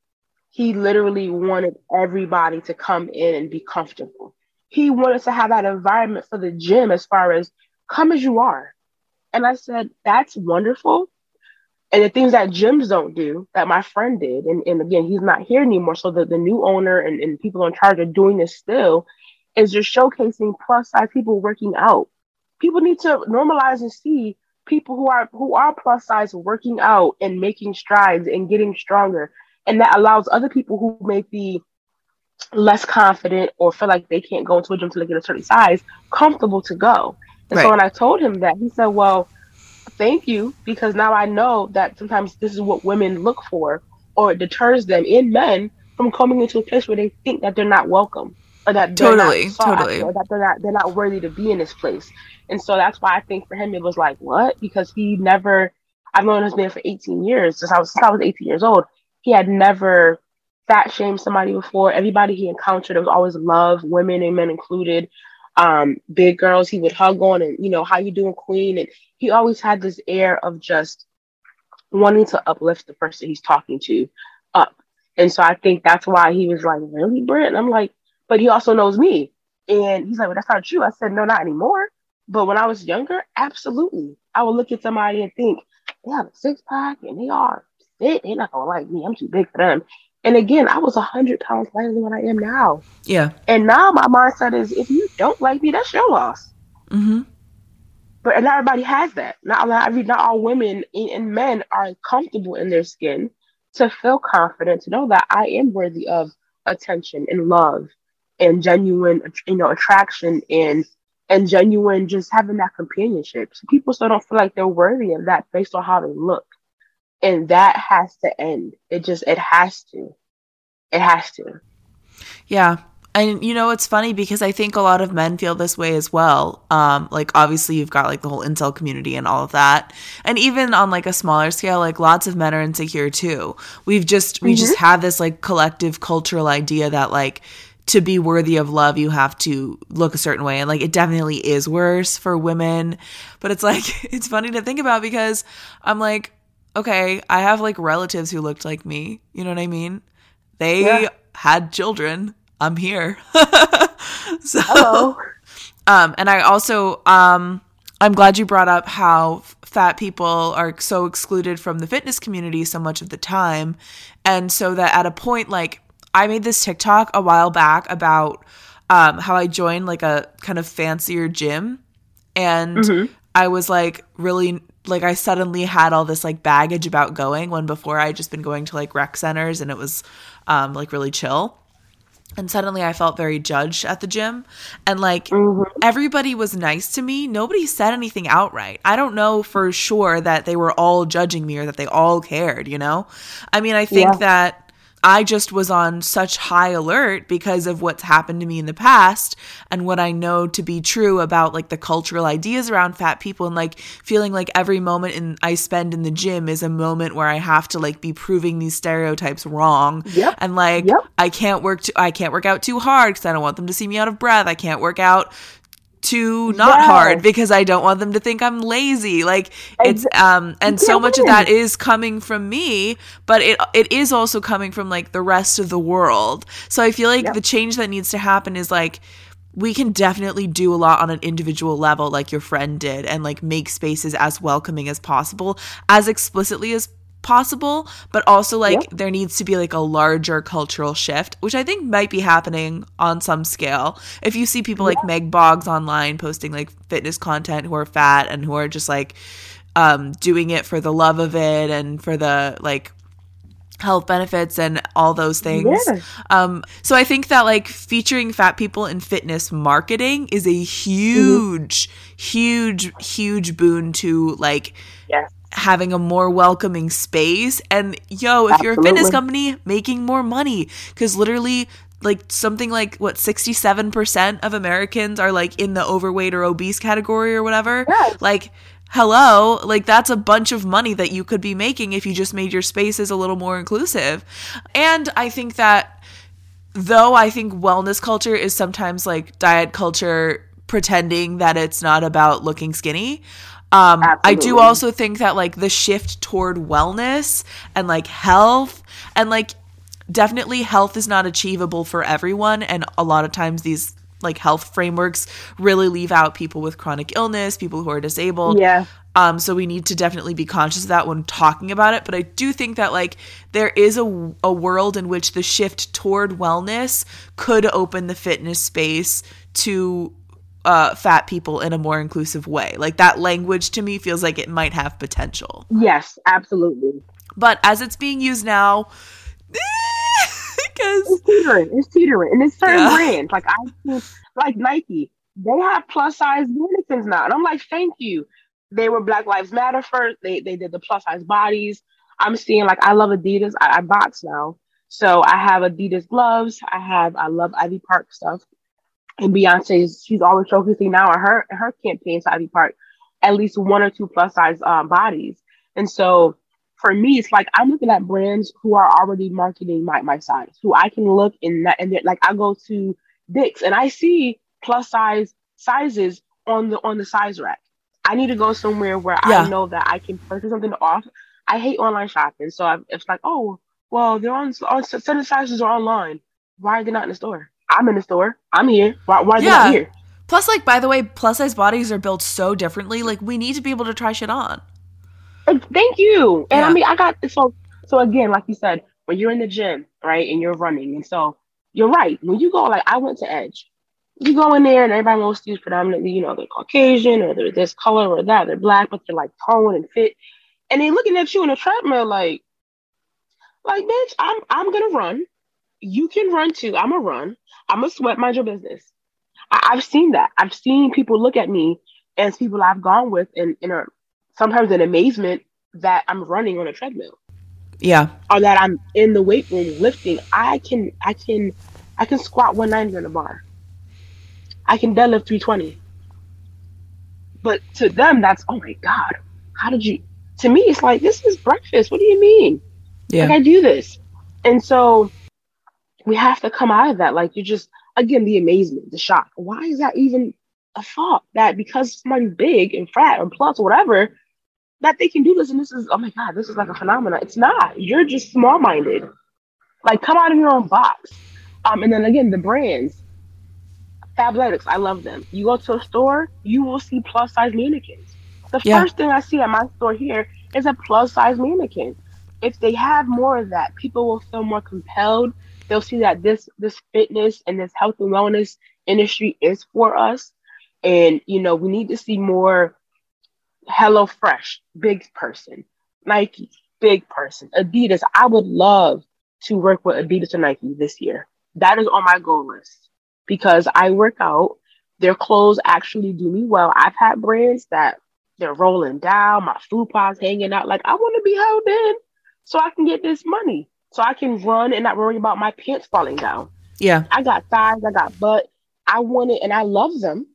He literally wanted everybody to come in and be comfortable. He wanted to have that environment for the gym as far as come as you are. And I said, that's wonderful. And the things that gyms don't do that my friend did, and, and again, he's not here anymore. So the, the new owner and, and people in charge are doing this still is just showcasing plus size people working out. People need to normalize and see people who are who are plus size working out and making strides and getting stronger. And that allows other people who may be less confident or feel like they can't go into a gym to get a certain size comfortable to go. And right. so when I told him that, he said, Well, thank you, because now I know that sometimes this is what women look for, or it deters them in men from coming into a place where they think that they're not welcome or that totally, totally, or that they're not they're not worthy to be in this place. And so that's why I think for him it was like what because he never. I've known his man for 18 years since I was since I was 18 years old. He had never fat shamed somebody before. Everybody he encountered, it was always love, women and men included. Um, big girls he would hug on and you know how you doing, queen, and he always had this air of just wanting to uplift the person he's talking to up. And so I think that's why he was like, really, Britt? And I'm like, but he also knows me. And he's like, well, that's not true. I said, no, not anymore. But when I was younger, absolutely. I would look at somebody and think, they have a six pack and they are fit. They're not going to like me. I'm too big for them. And again, I was a 100 pounds lighter than what I am now. Yeah. And now my mindset is if you don't like me, that's your loss. Mm-hmm. But not everybody has that. Not, not, not all women and men are comfortable in their skin to feel confident, to know that I am worthy of attention and love and genuine, you know, attraction and and genuine just having that companionship. So people still don't feel like they're worthy of that based on how they look. And that has to end. It just it has to. It has to. Yeah. And you know it's funny because I think a lot of men feel this way as well. Um, like obviously you've got like the whole incel community and all of that, and even on like a smaller scale, like lots of men are insecure too. We've just we mm-hmm. just have this like collective cultural idea that like to be worthy of love, you have to look a certain way. And like, it definitely is worse for women. But it's like, it's funny to think about because I'm like, okay, I have like relatives who looked like me. You know what I mean? They yeah. had children. I'm here. so, Hello. Um, and I also, um, I'm glad you brought up how fat people are so excluded from the fitness community so much of the time. And so that at a point, like, I made this TikTok a while back about um, how I joined like a kind of fancier gym, and mm-hmm. I was like really like I suddenly had all this like baggage about going when before I just been going to like rec centers and it was um, like really chill. And suddenly I felt very judged at the gym. And like mm-hmm. everybody was nice to me. Nobody said anything outright. I don't know for sure that they were all judging me or that they all cared, you know? I mean, I think yeah. that I just was on such high alert because of what's happened to me in the past and what I know to be true about like the cultural ideas around fat people and like feeling like every moment in I spend in the gym is a moment where I have to like be proving these stereotypes wrong. Yep. And like yep. I can't work too, I can't work out too hard cuz I don't want them to see me out of breath. I can't work out too not yes. hard because I don't want them to think I'm lazy. Like it's um and so much of that is coming from me, but it it is also coming from like the rest of the world. So I feel like yep. the change that needs to happen is like we can definitely do a lot on an individual level like your friend did and like make spaces as welcoming as possible as explicitly as possible, but also like yep. there needs to be like a larger cultural shift, which I think might be happening on some scale. If you see people like Meg Boggs online posting like fitness content who are fat and who are just like um, doing it for the love of it and for the like health benefits and all those things. Yeah. Um, so I think that like featuring fat people in fitness marketing is a huge, mm-hmm. huge, huge boon to like yes having a more welcoming space. And yo, if Absolutely. you're a fitness company, making more money because literally like something like what 67% of Americans are like in the overweight or obese category or whatever. Yes. Like hello, like that's a bunch of money that you could be making if you just made your spaces a little more inclusive. And I think that though I think wellness culture is sometimes like diet culture pretending that it's not about looking skinny. Um, I do also think that like the shift toward wellness and like health and like definitely health is not achievable for everyone. And a lot of times these like health frameworks really leave out people with chronic illness, people who are disabled. Yeah. Um, so we need to definitely be conscious of that when talking about it. But I do think that like there is a, a world in which the shift toward wellness could open the fitness space to uh, fat people in a more inclusive way. Like that language to me feels like it might have potential. Yes, absolutely. But as it's being used now, because it's teetering, it's teetering, and it's certain yeah. brands like I like Nike. They have plus size mannequins now, and I'm like, thank you. They were Black Lives Matter first. They they did the plus size bodies. I'm seeing like I love Adidas. I, I box now, so I have Adidas gloves. I have I love Ivy Park stuff. And Beyonce's she's always focusing now on her her campaigns Ivy Park, at least one or two plus size um, bodies. And so for me, it's like I'm looking at brands who are already marketing my, my size, who I can look in that and like I go to Dick's and I see plus size sizes on the on the size rack. I need to go somewhere where yeah. I know that I can purchase something off. I hate online shopping, so I, it's like, oh, well, they're on, on certain sizes are online. Why are they not in the store? I'm in the store. I'm here. Why, why are yeah. they not here? Plus, like, by the way, plus size bodies are built so differently. Like, we need to be able to try shit on. Thank you. And yeah. I mean, I got so so again, like you said, when you're in the gym, right, and you're running, and so you're right. When you go, like I went to Edge, you go in there, and everybody wants to use predominantly, you know, they're Caucasian or they're this color or that, they're black, but they're like toned and fit, and they're looking at you in a treadmill, like, like bitch, I'm I'm gonna run. You can run too. I'm gonna run. I'm gonna sweat. Mind your business. I, have seen that. I've seen people look at me as people I've gone with and, and are sometimes in amazement that I'm running on a treadmill. Yeah. Or that I'm in the weight room lifting. I can I can I can squat 190 on a bar. I can deadlift 320. But to them that's oh my god. How did you to me it's like this is breakfast. What do you mean? Yeah. Like I do this. And so we have to come out of that. Like you just again the amazement, the shock. Why is that even a thought that because somebody's big and fat or plus or whatever, that they can do this and this is oh my god this is like a phenomenon. It's not. You're just small minded like come out of your own box. Um and then again the brands. Fabletics i love them. You go to a store you will see plus size mannequins. The yeah. first thing i see at my store here is a plus size mannequin. If they have more of that people will feel more compelled they'll see that this this fitness and this health and wellness industry is for us and you know we need to see more Hello Fresh, big person. Nike, big person. Adidas, I would love to work with Adidas and Nike this year. That is on my goal list because I work out. Their clothes actually do me well. I've had brands that they're rolling down, my fupa's hanging out. Like I want to be held in so I can get this money, so I can run and not worry about my pants falling down. Yeah, I got thighs, I got butt. I want it, and I love them.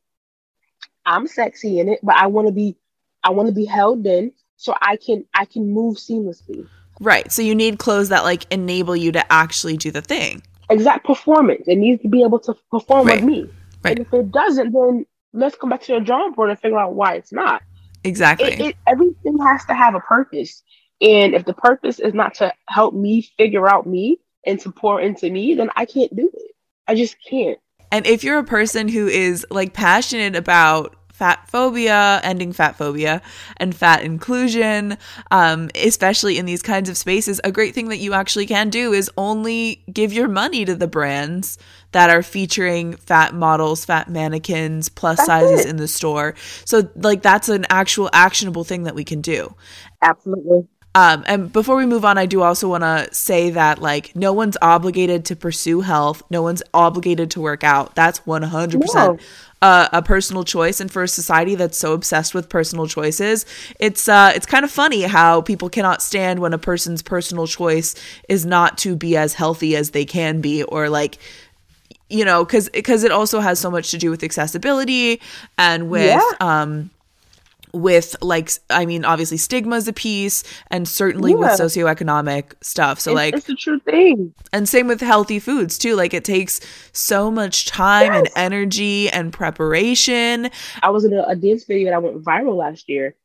I'm sexy in it, but I want to be I want to be held in so I can I can move seamlessly. Right. So you need clothes that like enable you to actually do the thing. Exact performance. It needs to be able to perform right. with me. Right. And if it doesn't, then let's come back to the drawing board and figure out why it's not. Exactly. It, it, everything has to have a purpose. And if the purpose is not to help me figure out me and to pour into me, then I can't do it. I just can't. And if you're a person who is like passionate about fat phobia, ending fat phobia, and fat inclusion, um, especially in these kinds of spaces, a great thing that you actually can do is only give your money to the brands that are featuring fat models, fat mannequins, plus that's sizes it. in the store. So, like, that's an actual actionable thing that we can do. Absolutely. Um, and before we move on, I do also want to say that like no one's obligated to pursue health. No one's obligated to work out. That's 100% a, a, personal choice and for a society that's so obsessed with personal choices it's uh it's kind of funny how people cannot stand when a person's personal choice is not to be as healthy as they can be or like you know cuz cuz it also has so much to do with accessibility and with yeah. um with like i mean obviously stigma is a piece and certainly yeah. with socioeconomic stuff. So it's, like it's a true thing. And same with healthy foods too like it takes so much time yes. and energy and preparation. I was in a, a, dance video that went viral last year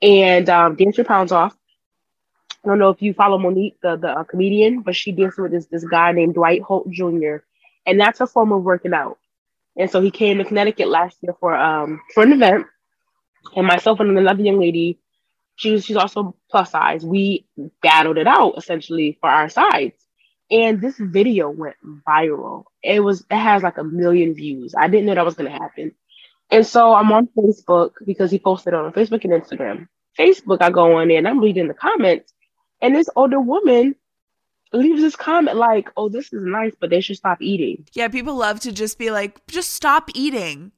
and um dance your pounds off. I don't know if you follow Mo'Nique the, the uh, comedian but she danced with this this guy named dwight holt jr and that's a form of working out. And so he came to connecticut last year for um for an event and myself and another young lady, she was, she's also plus size. We battled it out essentially for our sides. And this video went viral. It was it has like a million views. I didn't know that was gonna happen. And so I'm on Facebook because he posted on Facebook and Instagram. Facebook, I go on there and I'm reading the comments, and this older woman leaves this comment like, "Oh, this is nice, but they should stop eating." Yeah, people love to just be like, "Just stop eating,"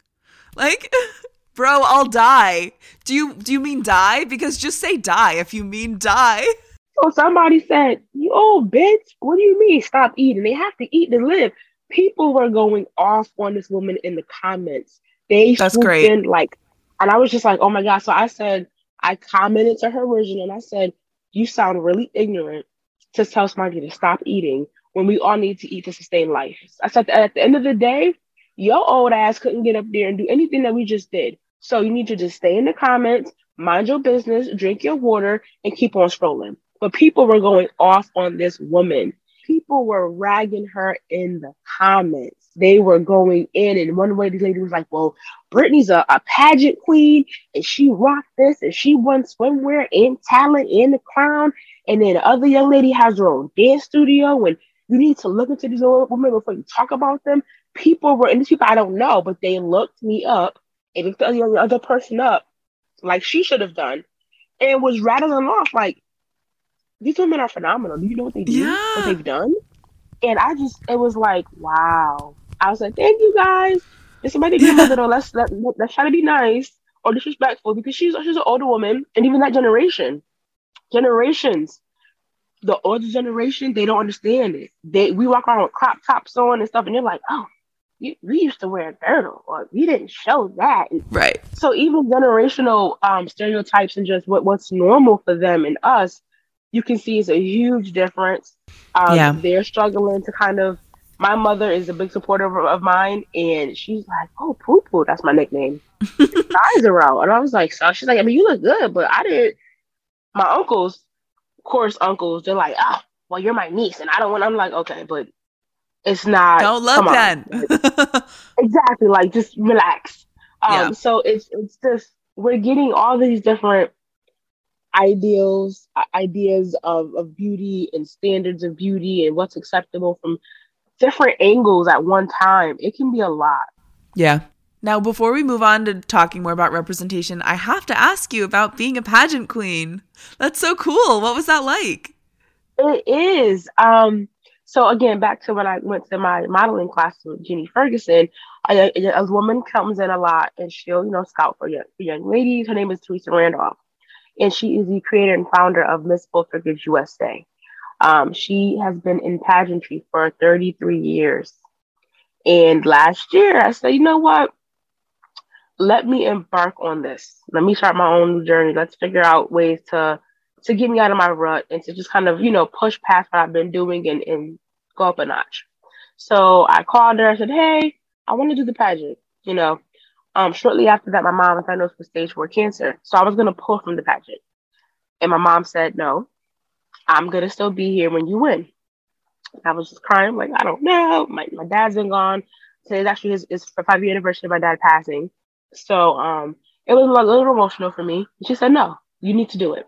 like. Bro, I'll die. Do you do you mean die? Because just say die if you mean die. So oh, somebody said, "You old bitch, what do you mean stop eating? They have to eat to live." People were going off on this woman in the comments. They That's great. In, like, and I was just like, "Oh my god!" So I said, I commented to her version, and I said, "You sound really ignorant to tell somebody to stop eating when we all need to eat to sustain life." I said, at the end of the day, your old ass couldn't get up there and do anything that we just did. So you need to just stay in the comments, mind your business, drink your water, and keep on scrolling. But people were going off on this woman. People were ragging her in the comments. They were going in, and one way lady was like, "Well, Brittany's a, a pageant queen, and she rocked this, and she won swimwear and talent and the crown." And then the other young lady has her own dance studio, and you need to look into these women before you talk about them. People were, and these people I don't know, but they looked me up and picked the other person up like she should have done and was rattling off like these women are phenomenal. Do you know what they do? Yeah. What they've done? And I just it was like, wow. I was like, thank you guys. If somebody give yeah. though, let's let, let's try to be nice or disrespectful because she's she's an older woman and even that generation, generations, the older generation, they don't understand it. They we walk around with crop tops on and stuff, and they're like, oh, we used to wear a girdle or we didn't show that. Right. So even generational um, stereotypes and just what, what's normal for them and us you can see is a huge difference. Um, yeah. they're struggling to kind of my mother is a big supporter of, of mine and she's like oh poo poo that's my nickname. Eyes are out. And i was like so she's like i mean you look good but i didn't my uncles of course uncles they're like oh well you're my niece and i don't want i'm like okay but it's not. Don't look then. exactly. Like just relax. Um, yeah. So it's it's just we're getting all these different ideals, ideas of, of beauty and standards of beauty and what's acceptable from different angles at one time. It can be a lot. Yeah. Now, before we move on to talking more about representation, I have to ask you about being a pageant queen. That's so cool. What was that like? It is. Um, so again, back to when I went to my modeling class with Jenny Ferguson, a, woman comes in a lot and she'll, you know, scout for young, for young ladies. Her name is Teresa Randolph, and she is the creator and founder of Miss Full USA. Um, she has been in pageantry for 33 years. And last year, I said, you know what? Let me embark on this. Let me start my own journey. Let's figure out ways to to get me out of my rut and to just kind of, you know, push past what I've been doing and, and go up a notch. So I called her. I said, "Hey, I want to do the pageant." You know, um, shortly after that, my mom was diagnosed with stage four cancer, so I was gonna pull from the pageant, and my mom said, "No, I'm gonna still be here when you win." I was just crying, like I don't know. My my dad's been gone. Today's actually his, his five year anniversary of my dad passing, so um, it was a little emotional for me. She said, "No, you need to do it."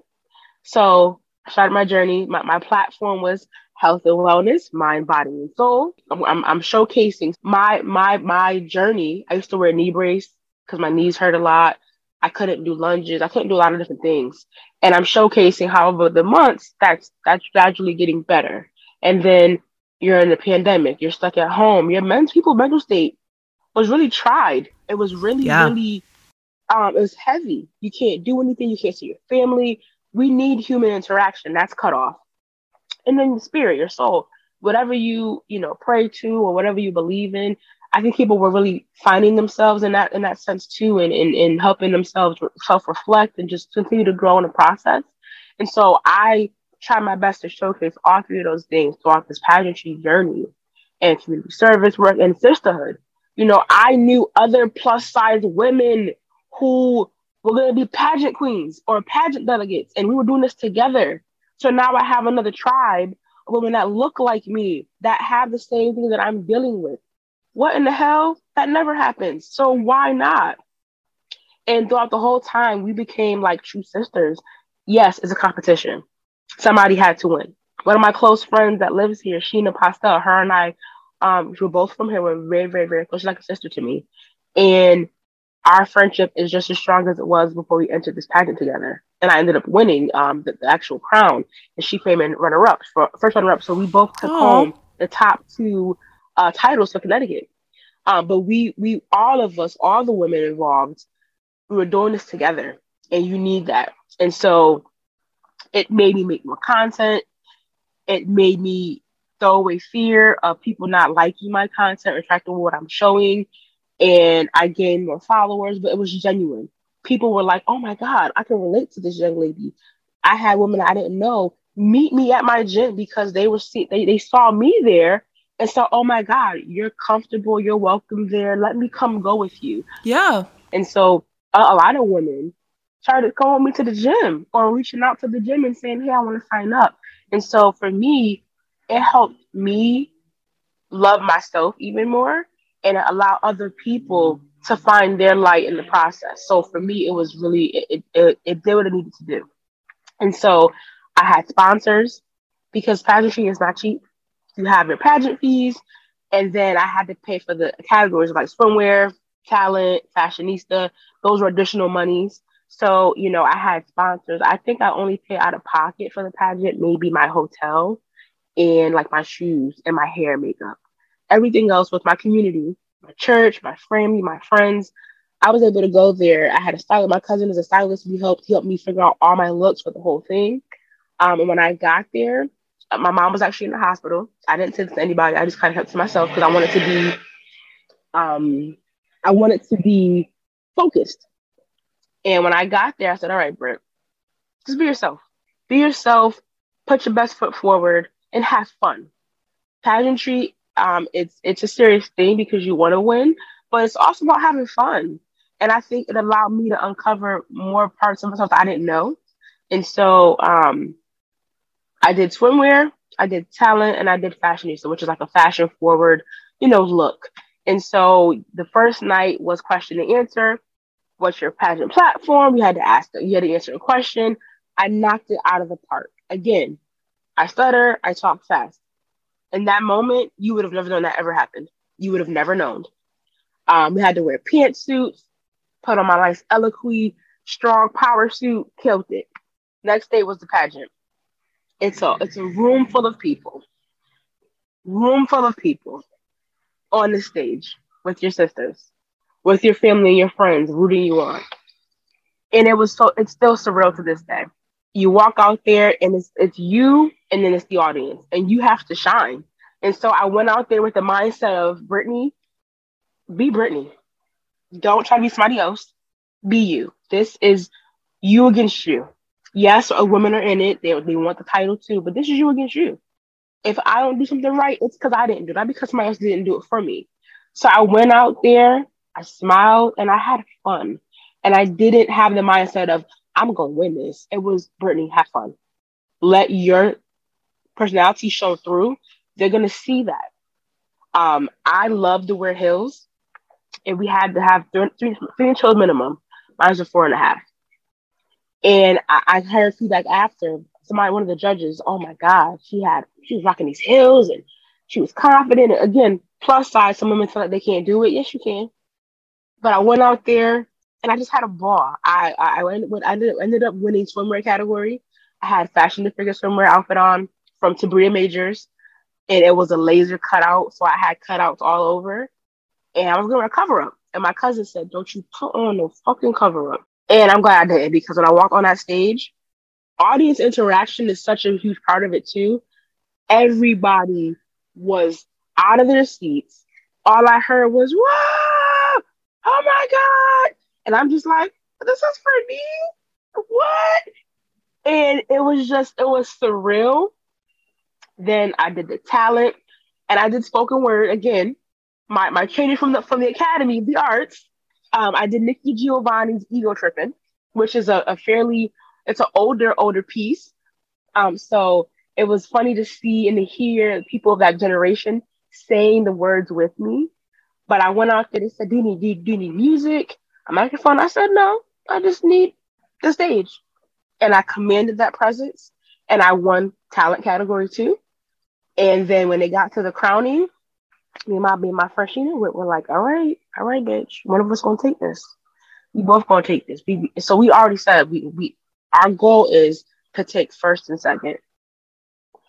So I started my journey. My, my platform was health and wellness, mind, body, and soul. I'm, I'm, I'm showcasing my my my journey. I used to wear a knee brace because my knees hurt a lot. I couldn't do lunges. I couldn't do a lot of different things. And I'm showcasing how over the months that's that's gradually getting better. And then you're in the pandemic. You're stuck at home. Your men's people mental state was really tried. It was really yeah. really um it was heavy. You can't do anything. You can't see your family. We need human interaction. That's cut off and then the spirit, your soul, whatever you, you know, pray to or whatever you believe in. I think people were really finding themselves in that in that sense too, and in, and helping themselves self reflect and just continue to grow in the process. And so I try my best to showcase all three of those things throughout this pageantry journey and community service work and sisterhood. You know, I knew other plus size women who were going to be pageant queens or pageant delegates, and we were doing this together. So now I have another tribe of women that look like me that have the same thing that I'm dealing with. What in the hell? That never happens. So why not? And throughout the whole time, we became like true sisters. Yes, it's a competition. Somebody had to win. One of my close friends that lives here, Sheena Pastel, her and I, um, we were both from here. We're very, very, very close. She's like a sister to me. And our friendship is just as strong as it was before we entered this pageant together. And I ended up winning um, the, the actual crown, and she came in runner up for first runner up. So we both took Aww. home the top two uh, titles for Connecticut. Um, but we we all of us, all the women involved, we were doing this together, and you need that. And so it made me make more content. It made me throw away fear of people not liking my content, retracting what I'm showing and I gained more followers, but it was genuine. People were like, oh my God, I can relate to this young lady. I had women I didn't know meet me at my gym because they were see they, they saw me there and saw, oh my God, you're comfortable, you're welcome there. Let me come go with you. Yeah. And so a, a lot of women started calling me to the gym or reaching out to the gym and saying, Hey, I want to sign up. And so for me, it helped me love myself even more and allow other people to find their light in the process. So for me, it was really it it, it did what it needed to do. And so I had sponsors because pageantry is not cheap. You have your pageant fees, and then I had to pay for the categories like swimwear, talent, fashionista. Those were additional monies. So, you know, I had sponsors. I think I only pay out of pocket for the pageant, maybe my hotel and like my shoes and my hair makeup everything else with my community, my church, my family, my friends. I was able to go there. I had a stylist. My cousin is a stylist. He helped he helped me figure out all my looks for the whole thing. Um, and when I got there, uh, my mom was actually in the hospital. I didn't say this to anybody. I just kind of kept to myself because I wanted to be, um, I wanted to be focused. And when I got there, I said, "All right, Britt, just be yourself. Be yourself. Put your best foot forward and have fun. Pageantry um, it's it's a serious thing because you want to win, but it's also about having fun. And I think it allowed me to uncover more parts of myself I didn't know. And so um, I did swimwear, I did talent, and I did fashionista, which is like a fashion forward, you know, look. And so the first night was question and answer. What's your pageant platform? You had to ask, you had to answer a question. I knocked it out of the park. Again, I stutter, I talk fast in that moment, you would have never known that ever happened. You would have never known. Um, we had to wear pantsuits, put on my nice Eloquii strong power suit, killed it. Next day was the pageant. It's a it's a room full of people, room full of people on the stage with your sisters, with your family and your friends rooting you on. And it was so it's still surreal to this day you walk out there and it's it's you and then it's the audience and you have to shine. And so I went out there with the mindset of Brittany, be Brittany. Don't try to be somebody else. Be you. This is you against you. Yes, a women are in it. They, they want the title too, but this is you against you. If I don't do something right, it's because I didn't do it, not because somebody else didn't do it for me. So I went out there, I smiled, and I had fun. And I didn't have the mindset of, I'm gonna win this. It was Brittany, have fun. Let your personality show through. They're gonna see that. Um, I love to wear heels, and we had to have three, three, three inch heels minimum. Mine's a four and a half. And I, I heard feedback after somebody, one of the judges, oh my God, she had she was rocking these heels and she was confident. And again, plus size, some women feel like they can't do it. Yes, you can. But I went out there and I just had a ball. I I, ended, I ended, ended up winning swimwear category. I had fashion to figure swimwear outfit on from Tabria Majors, and it was a laser cutout, so I had cutouts all over, and I was going to cover up. And my cousin said, "Don't you put on no fucking cover up." And I'm glad I did because when I walk on that stage, audience interaction is such a huge part of it too. Everybody was out of their seats all I heard was, "Whoa! Oh my god!" And I'm just like, "This is for me? What?" And it was just, it was surreal. Then I did the talent, and I did spoken word again. My my training from the from the Academy of the Arts. Um, I did Nikki Giovanni's Ego Tripping, which is a, a fairly it's an older older piece. Um, so it was funny to see and to hear people of that generation saying the words with me. But I went out there and said, "Do you need do you, need music, a microphone?" I said, "No, I just need the stage," and I commanded that presence, and I won talent category two. And then when they got to the crowning, me and my being my first unit, we're like, "All right, all right, bitch, one of us gonna take this. We both gonna take this." So we already said we we our goal is to take first and second.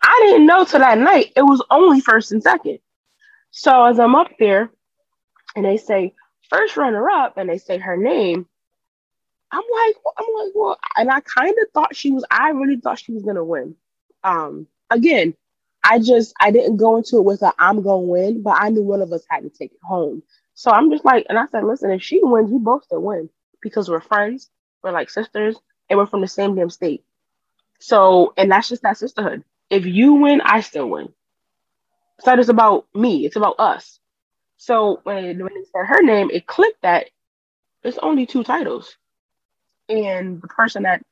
I didn't know till that night it was only first and second. So as I'm up there and they say first runner up and they say her name, I'm like, I'm like, well, and I kind of thought she was, I really thought she was gonna win. Um, again, I just I didn't go into it with a I'm gonna win, but I knew one of us had to take it home. So I'm just like, and I said, listen, if she wins, we both still win because we're friends, we're like sisters, and we're from the same damn state. So, and that's just that sisterhood. If you win, I still win. It's not just about me, it's about us. So when, when they said her name, it clicked that it's only two titles. And the person that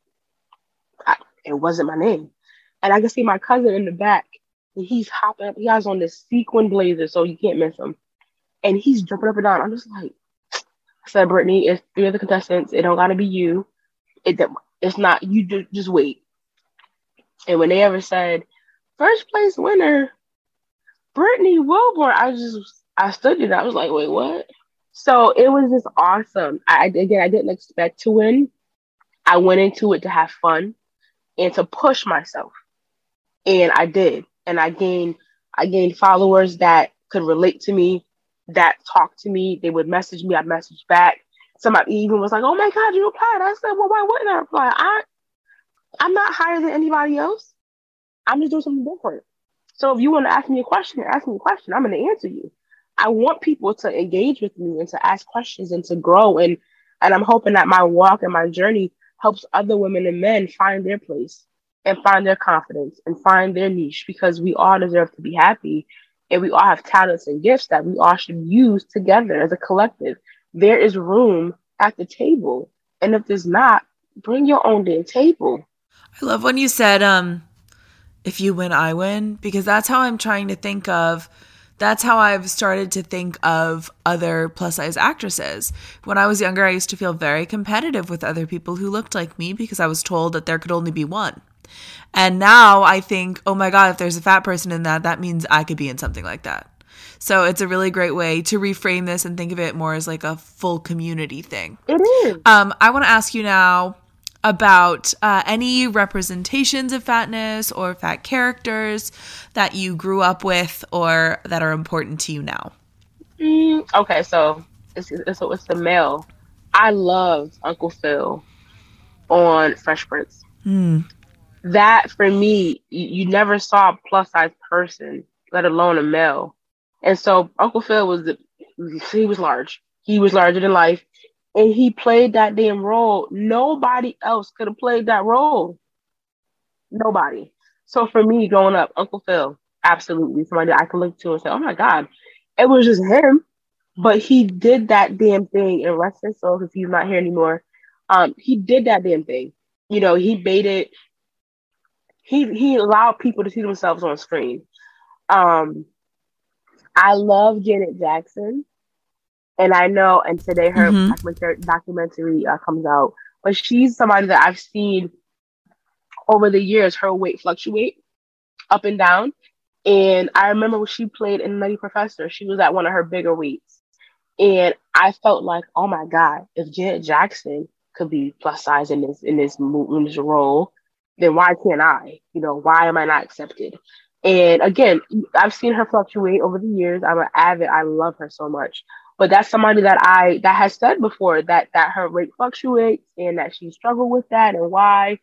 I, it wasn't my name. And I can see my cousin in the back. And he's hopping up. He has on this sequin blazer, so you can't miss him. And he's jumping up and down. I'm just like, I said, Brittany, it's three of the contestants. It don't gotta be you. It it's not you. Just, just wait. And when they ever said first place winner, Brittany Wilborn, I was just I there. I was like, wait, what? So it was just awesome. I again, I didn't expect to win. I went into it to have fun and to push myself, and I did. And I gained I gained followers that could relate to me, that talked to me. They would message me. I'd message back. Somebody even was like, "Oh my God, you applied!" I said, "Well, why wouldn't I apply? I I'm not higher than anybody else. I'm just doing something different. So if you want to ask me a question, ask me a question. I'm going to answer you. I want people to engage with me and to ask questions and to grow. And and I'm hoping that my walk and my journey helps other women and men find their place and find their confidence and find their niche because we all deserve to be happy and we all have talents and gifts that we all should use together as a collective. There is room at the table. And if there's not, bring your own damn table. I love when you said, um, if you win, I win, because that's how I'm trying to think of. That's how I've started to think of other plus size actresses. When I was younger, I used to feel very competitive with other people who looked like me because I was told that there could only be one. And now I think, oh my God, if there's a fat person in that, that means I could be in something like that. So it's a really great way to reframe this and think of it more as like a full community thing. It is. Um, I want to ask you now about uh, any representations of fatness or fat characters that you grew up with or that are important to you now. Mm, okay, so it's, it's, it's the male. I loved Uncle Phil on Fresh Prince. Mm. That for me, you, you never saw a plus size person, let alone a male. And so Uncle Phil was the, he was large. He was larger than life and he played that damn role. Nobody else could have played that role. Nobody. So for me, growing up, Uncle Phil, absolutely somebody I could look to and say, "Oh my God," it was just him. But he did that damn thing in wrestling. So if he's not here anymore, um, he did that damn thing. You know, he baited. He he allowed people to see themselves on screen. Um, I love Janet Jackson and I know, and today her mm-hmm. documentary, documentary uh, comes out, but she's somebody that I've seen over the years her weight fluctuate up and down. And I remember when she played in Nutty Professor, she was at one of her bigger weights. And I felt like, oh my God, if Janet Jackson could be plus size in this in this in this role, then why can't I? You know, why am I not accepted? And again, I've seen her fluctuate over the years. I'm an avid, I love her so much but that's somebody that I that has said before that that her rate fluctuates and that she struggled with that and why,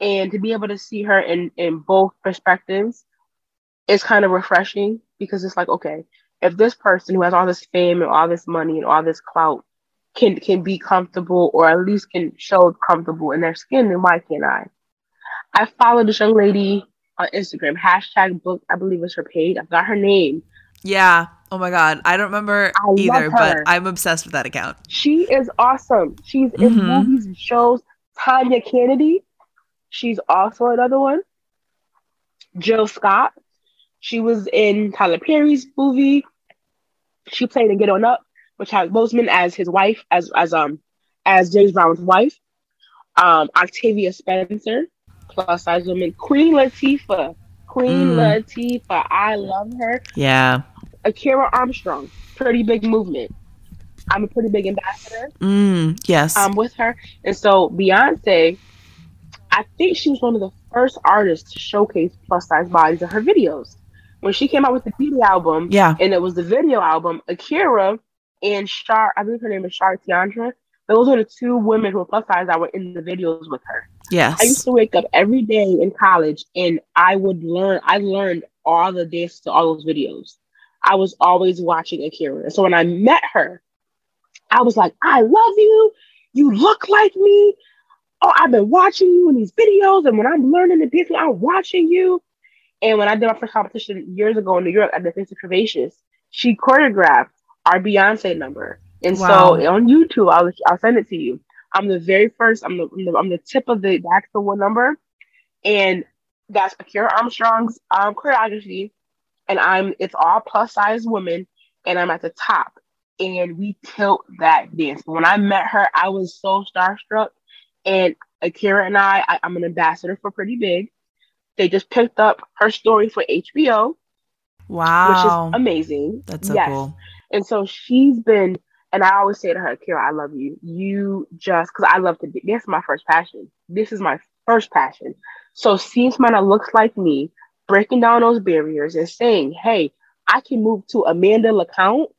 and to be able to see her in in both perspectives is kind of refreshing because it's like okay, if this person who has all this fame and all this money and all this clout can can be comfortable or at least can show comfortable in their skin, then why can't I? I followed this young lady on Instagram, hashtag book, I believe was her page. I've got her name. Yeah. Oh my god. I don't remember I either, but I'm obsessed with that account. She is awesome. She's in mm-hmm. movies and shows. Tanya Kennedy. She's also another one. Jill Scott. She was in Tyler Perry's movie. She played in Get On Up, which has Boseman as his wife, as as um as James Brown's wife. Um, Octavia Spencer, plus size women. Queen Latifah. Queen mm. Latifah. I love her. Yeah. Akira Armstrong. Pretty big movement. I'm a pretty big ambassador. Mm, yes. I'm um, with her. And so Beyonce, I think she was one of the first artists to showcase plus size bodies in her videos. When she came out with the B'Day album, yeah, and it was the video album, Akira and Shar, I believe her name is Shar Tiandra. Those are the two women who were plus size that were in the videos with her. Yes. I used to wake up every day in college and I would learn, I learned all the dances to all those videos. I was always watching Akira. So when I met her, I was like, I love you. You look like me. Oh, I've been watching you in these videos. And when I'm learning the dance, I'm watching you. And when I did my first competition years ago in New York at the Face of Curvaceous, she choreographed our Beyonce number. And wow. so on YouTube, I'll, I'll send it to you. I'm the very first, I'm the, I'm the, I'm the tip of the, the actual one number. And that's Akira Armstrong's um, choreography. And I'm, it's all plus size women. And I'm at the top and we killed that dance. When I met her, I was so starstruck. And Akira and I, I am an ambassador for Pretty Big. They just picked up her story for HBO. Wow. Which is amazing. That's so yes. cool. And so she's been, and I always say to her, Kira, I love you. You just, because I love to, this is my first passion. This is my first passion. So seeing someone that looks like me, breaking down those barriers and saying, hey, I can move to Amanda LaCount.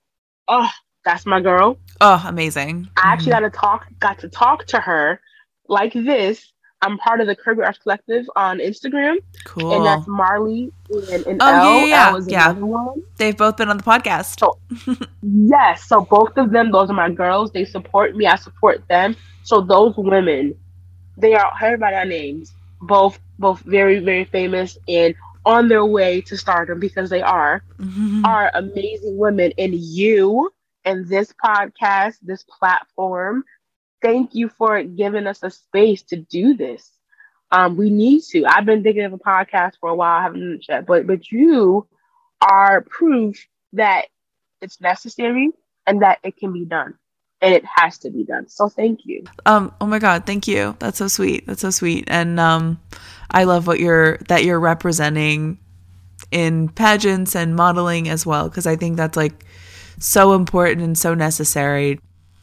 Oh, that's my girl. Oh, amazing. I actually mm-hmm. got to talk, got to talk to her like this. I'm part of the Curvy Arts Collective on Instagram. Cool. And that's Marley and, and oh, Elle. Yeah, yeah, yeah. They've both been on the podcast. So, yes. So both of them, those are my girls. They support me. I support them. So those women, they are heard by their names. Both both very, very famous and on their way to stardom because they are, mm-hmm. are amazing women. And you and this podcast, this platform. Thank you for giving us a space to do this. Um, we need to. I've been thinking of a podcast for a while. I haven't yet, but but you are proof that it's necessary and that it can be done and it has to be done. So thank you. Um oh my god, thank you. That's so sweet. That's so sweet. And um I love what you're that you're representing in pageants and modeling as well because I think that's like so important and so necessary.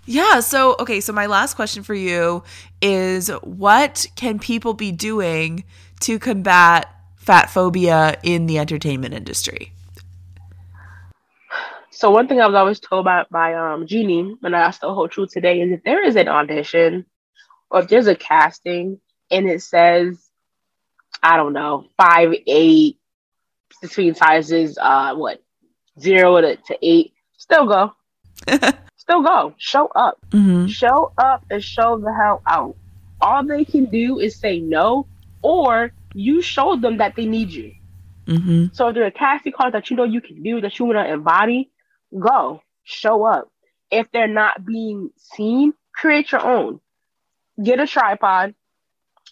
Yeah, so okay, so my last question for you is what can people be doing to combat fat phobia in the entertainment industry? So one thing I was always told by by um Jeannie, and I still hold true today, is if there is an audition or if there's a casting and it says, I don't know, five, eight, between sizes, uh, what, zero to, to eight, still go. still go. Show up. Mm-hmm. Show up and show the hell out. All they can do is say no, or you show them that they need you. Mm-hmm. So if there's a casting call that you know you can do, that you want to embody, go. Show up. If they're not being seen, create your own. Get a tripod,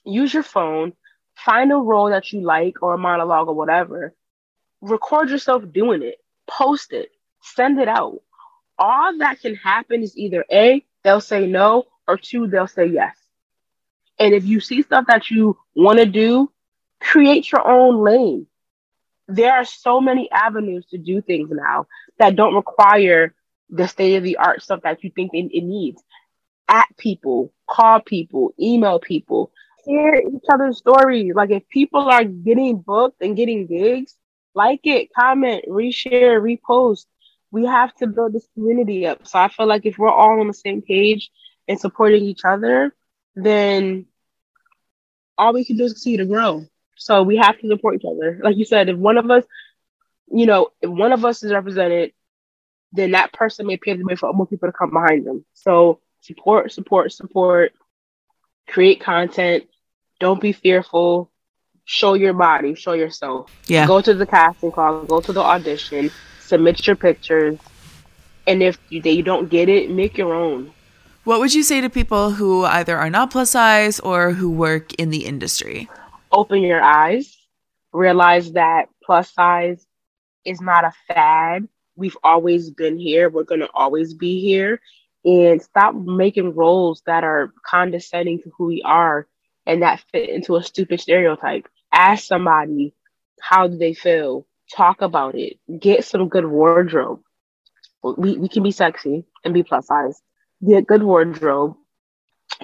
use your phone, find a role that you like or a monologue or whatever. Record yourself doing it, post it, send it out. All that can happen is either A, they'll say no, or two, they'll say yes. And if you see stuff that you want to do, create your own lane. There are so many avenues to do things now that don't require the state of the art stuff that you think it, it needs. At people, call people, email people, hear each other's stories. Like if people are getting booked and getting gigs, like it, comment, reshare, repost we have to build this community up. So I feel like if we're all on the same page and supporting each other, then all we can do is continue to grow. So we have to support each other. Like you said, if one of us, you know, if one of us is represented, then that person may pave the way for more people to come behind them. So support, support, support. Create content. Don't be fearful. Show your body. Show yourself. Yeah. Go to the casting call. Go to the audition. Submit your pictures. And if you, they don't get it, make your own. What would you say to people who either are not plus size or who work in the industry? Open your eyes. Realize that plus size is not a fad. We've always been here. We're going to always be here. And stop making roles that are condescending to who we are and that fit into a stupid stereotype. Ask somebody, how do they feel? Talk about it. Get some good wardrobe. We, we can be sexy and be plus size. Get good wardrobe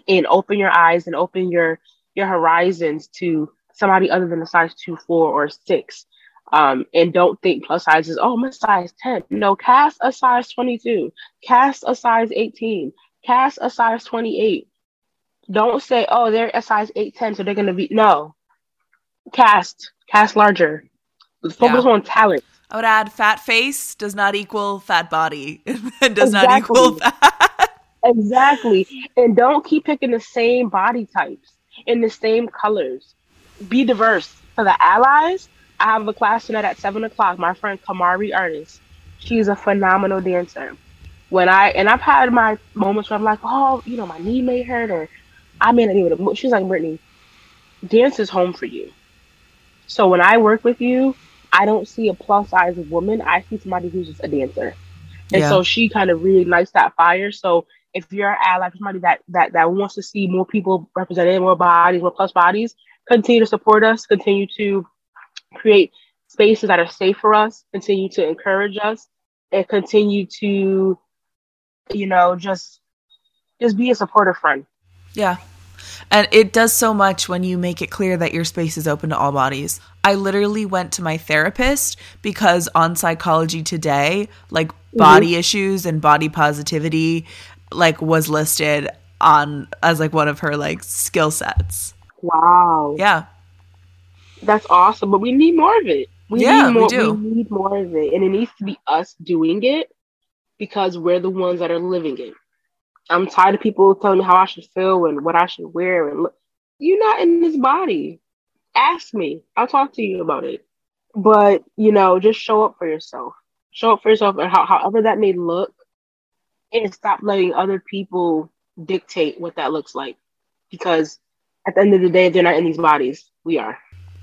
and open your eyes and open your your horizons to somebody other than a size two, four, or six. Um, and don't think plus size is, oh, I'm a size 10. No, cast a size 22, cast a size 18, cast a size 28. Don't say, oh, they're a size 8, 10, so they're going to be, no. Cast, cast larger. Focus yeah. on talent. I would add fat face does not equal fat body and does exactly. not equal fat. exactly. And don't keep picking the same body types in the same colors. Be diverse. For the allies, I have a class tonight at seven o'clock. My friend Kamari Artist. She's a phenomenal dancer. When I and I've had my moments where I'm like, oh, you know, my knee may hurt or I may not be able to move. She's like, Brittany, dance is home for you. So when I work with you, I don't see a plus size woman. I see somebody who's just a dancer. And yeah. so she kind of reignites that fire. So if you're an ally, somebody that that that wants to see more people represented, more bodies, more plus bodies, continue to support us, continue to create spaces that are safe for us, continue to encourage us, and continue to, you know, just just be a supportive friend. Yeah. And it does so much when you make it clear that your space is open to all bodies. I literally went to my therapist because on Psychology Today, like body mm-hmm. issues and body positivity like was listed on as like one of her like skill sets. Wow. Yeah. That's awesome, but we need more of it. We yeah, need more, we do. We need more of it, and it needs to be us doing it because we're the ones that are living it. I'm tired of people telling me how I should feel and what I should wear and look. You're not in this body. Ask me. I'll talk to you about it. But you know, just show up for yourself. Show up for yourself, and how, however that may look, and stop letting other people dictate what that looks like. Because at the end of the day, they're not in these bodies. We are.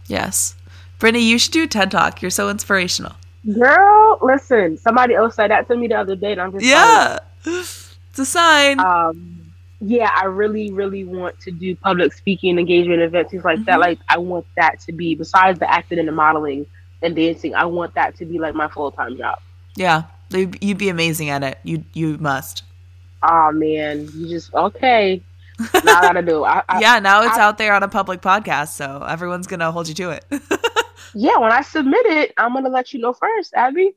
Yes. Brittany, you should do a TED Talk. You're so inspirational. Girl, listen, somebody else said that to me the other day, and I'm just Yeah. It's a sign. Um yeah, I really, really want to do public speaking engagement events, things like mm-hmm. that. Like I want that to be besides the acting and the modeling and dancing, I want that to be like my full time job. Yeah. You'd be amazing at it. You you must. Oh man, you just okay now I gotta do. I, I, yeah, now it's I, out there on a public podcast, so everyone's gonna hold you to it. yeah, when I submit it, I'm gonna let you know first, Abby.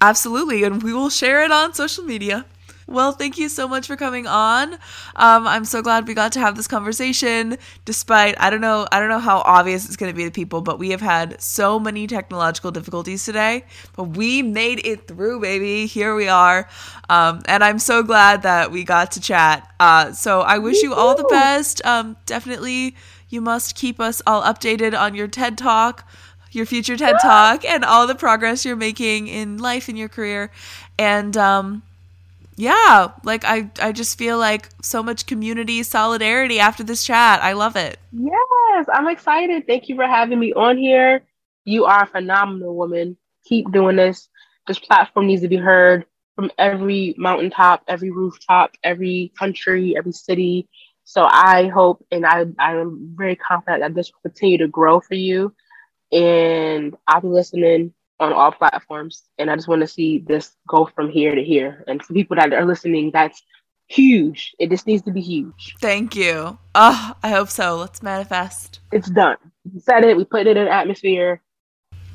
Absolutely, and we will share it on social media. Well, thank you so much for coming on. Um, I'm so glad we got to have this conversation. Despite I don't know I don't know how obvious it's going to be to people, but we have had so many technological difficulties today, but we made it through, baby. Here we are, um, and I'm so glad that we got to chat. Uh, so I wish you all the best. Um, definitely, you must keep us all updated on your TED Talk your future TED Talk and all the progress you're making in life and your career. And um, yeah, like I I just feel like so much community solidarity after this chat. I love it. Yes, I'm excited. Thank you for having me on here. You are a phenomenal woman. Keep doing this. This platform needs to be heard from every mountaintop, every rooftop, every country, every city. So I hope and I I am very confident that this will continue to grow for you. And I'll be listening on all platforms. And I just want to see this go from here to here. And for people that are listening, that's huge. It just needs to be huge. Thank you. Oh, I hope so. Let's manifest. It's done. We said it, we put it in atmosphere.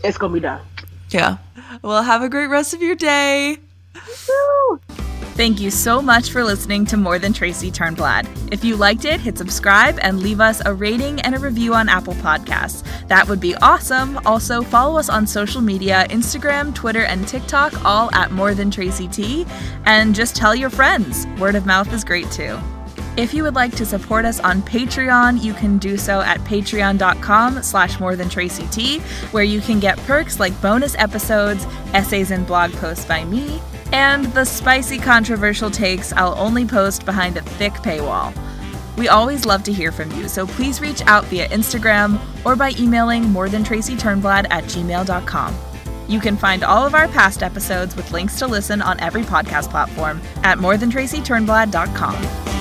It's gonna be done. Yeah. Well, have a great rest of your day. Thank you so much for listening to More Than Tracy Turnblad. If you liked it, hit subscribe and leave us a rating and a review on Apple Podcasts. That would be awesome. Also, follow us on social media Instagram, Twitter, and TikTok, all at More Than Tracy T. And just tell your friends. Word of mouth is great too. If you would like to support us on Patreon, you can do so at patreon.com slash more than Tracy T, where you can get perks like bonus episodes, essays and blog posts by me, and the spicy controversial takes I'll only post behind a thick paywall. We always love to hear from you, so please reach out via Instagram or by emailing more than Tracy Turnblad at gmail.com. You can find all of our past episodes with links to listen on every podcast platform at morethantracyturnblad.com.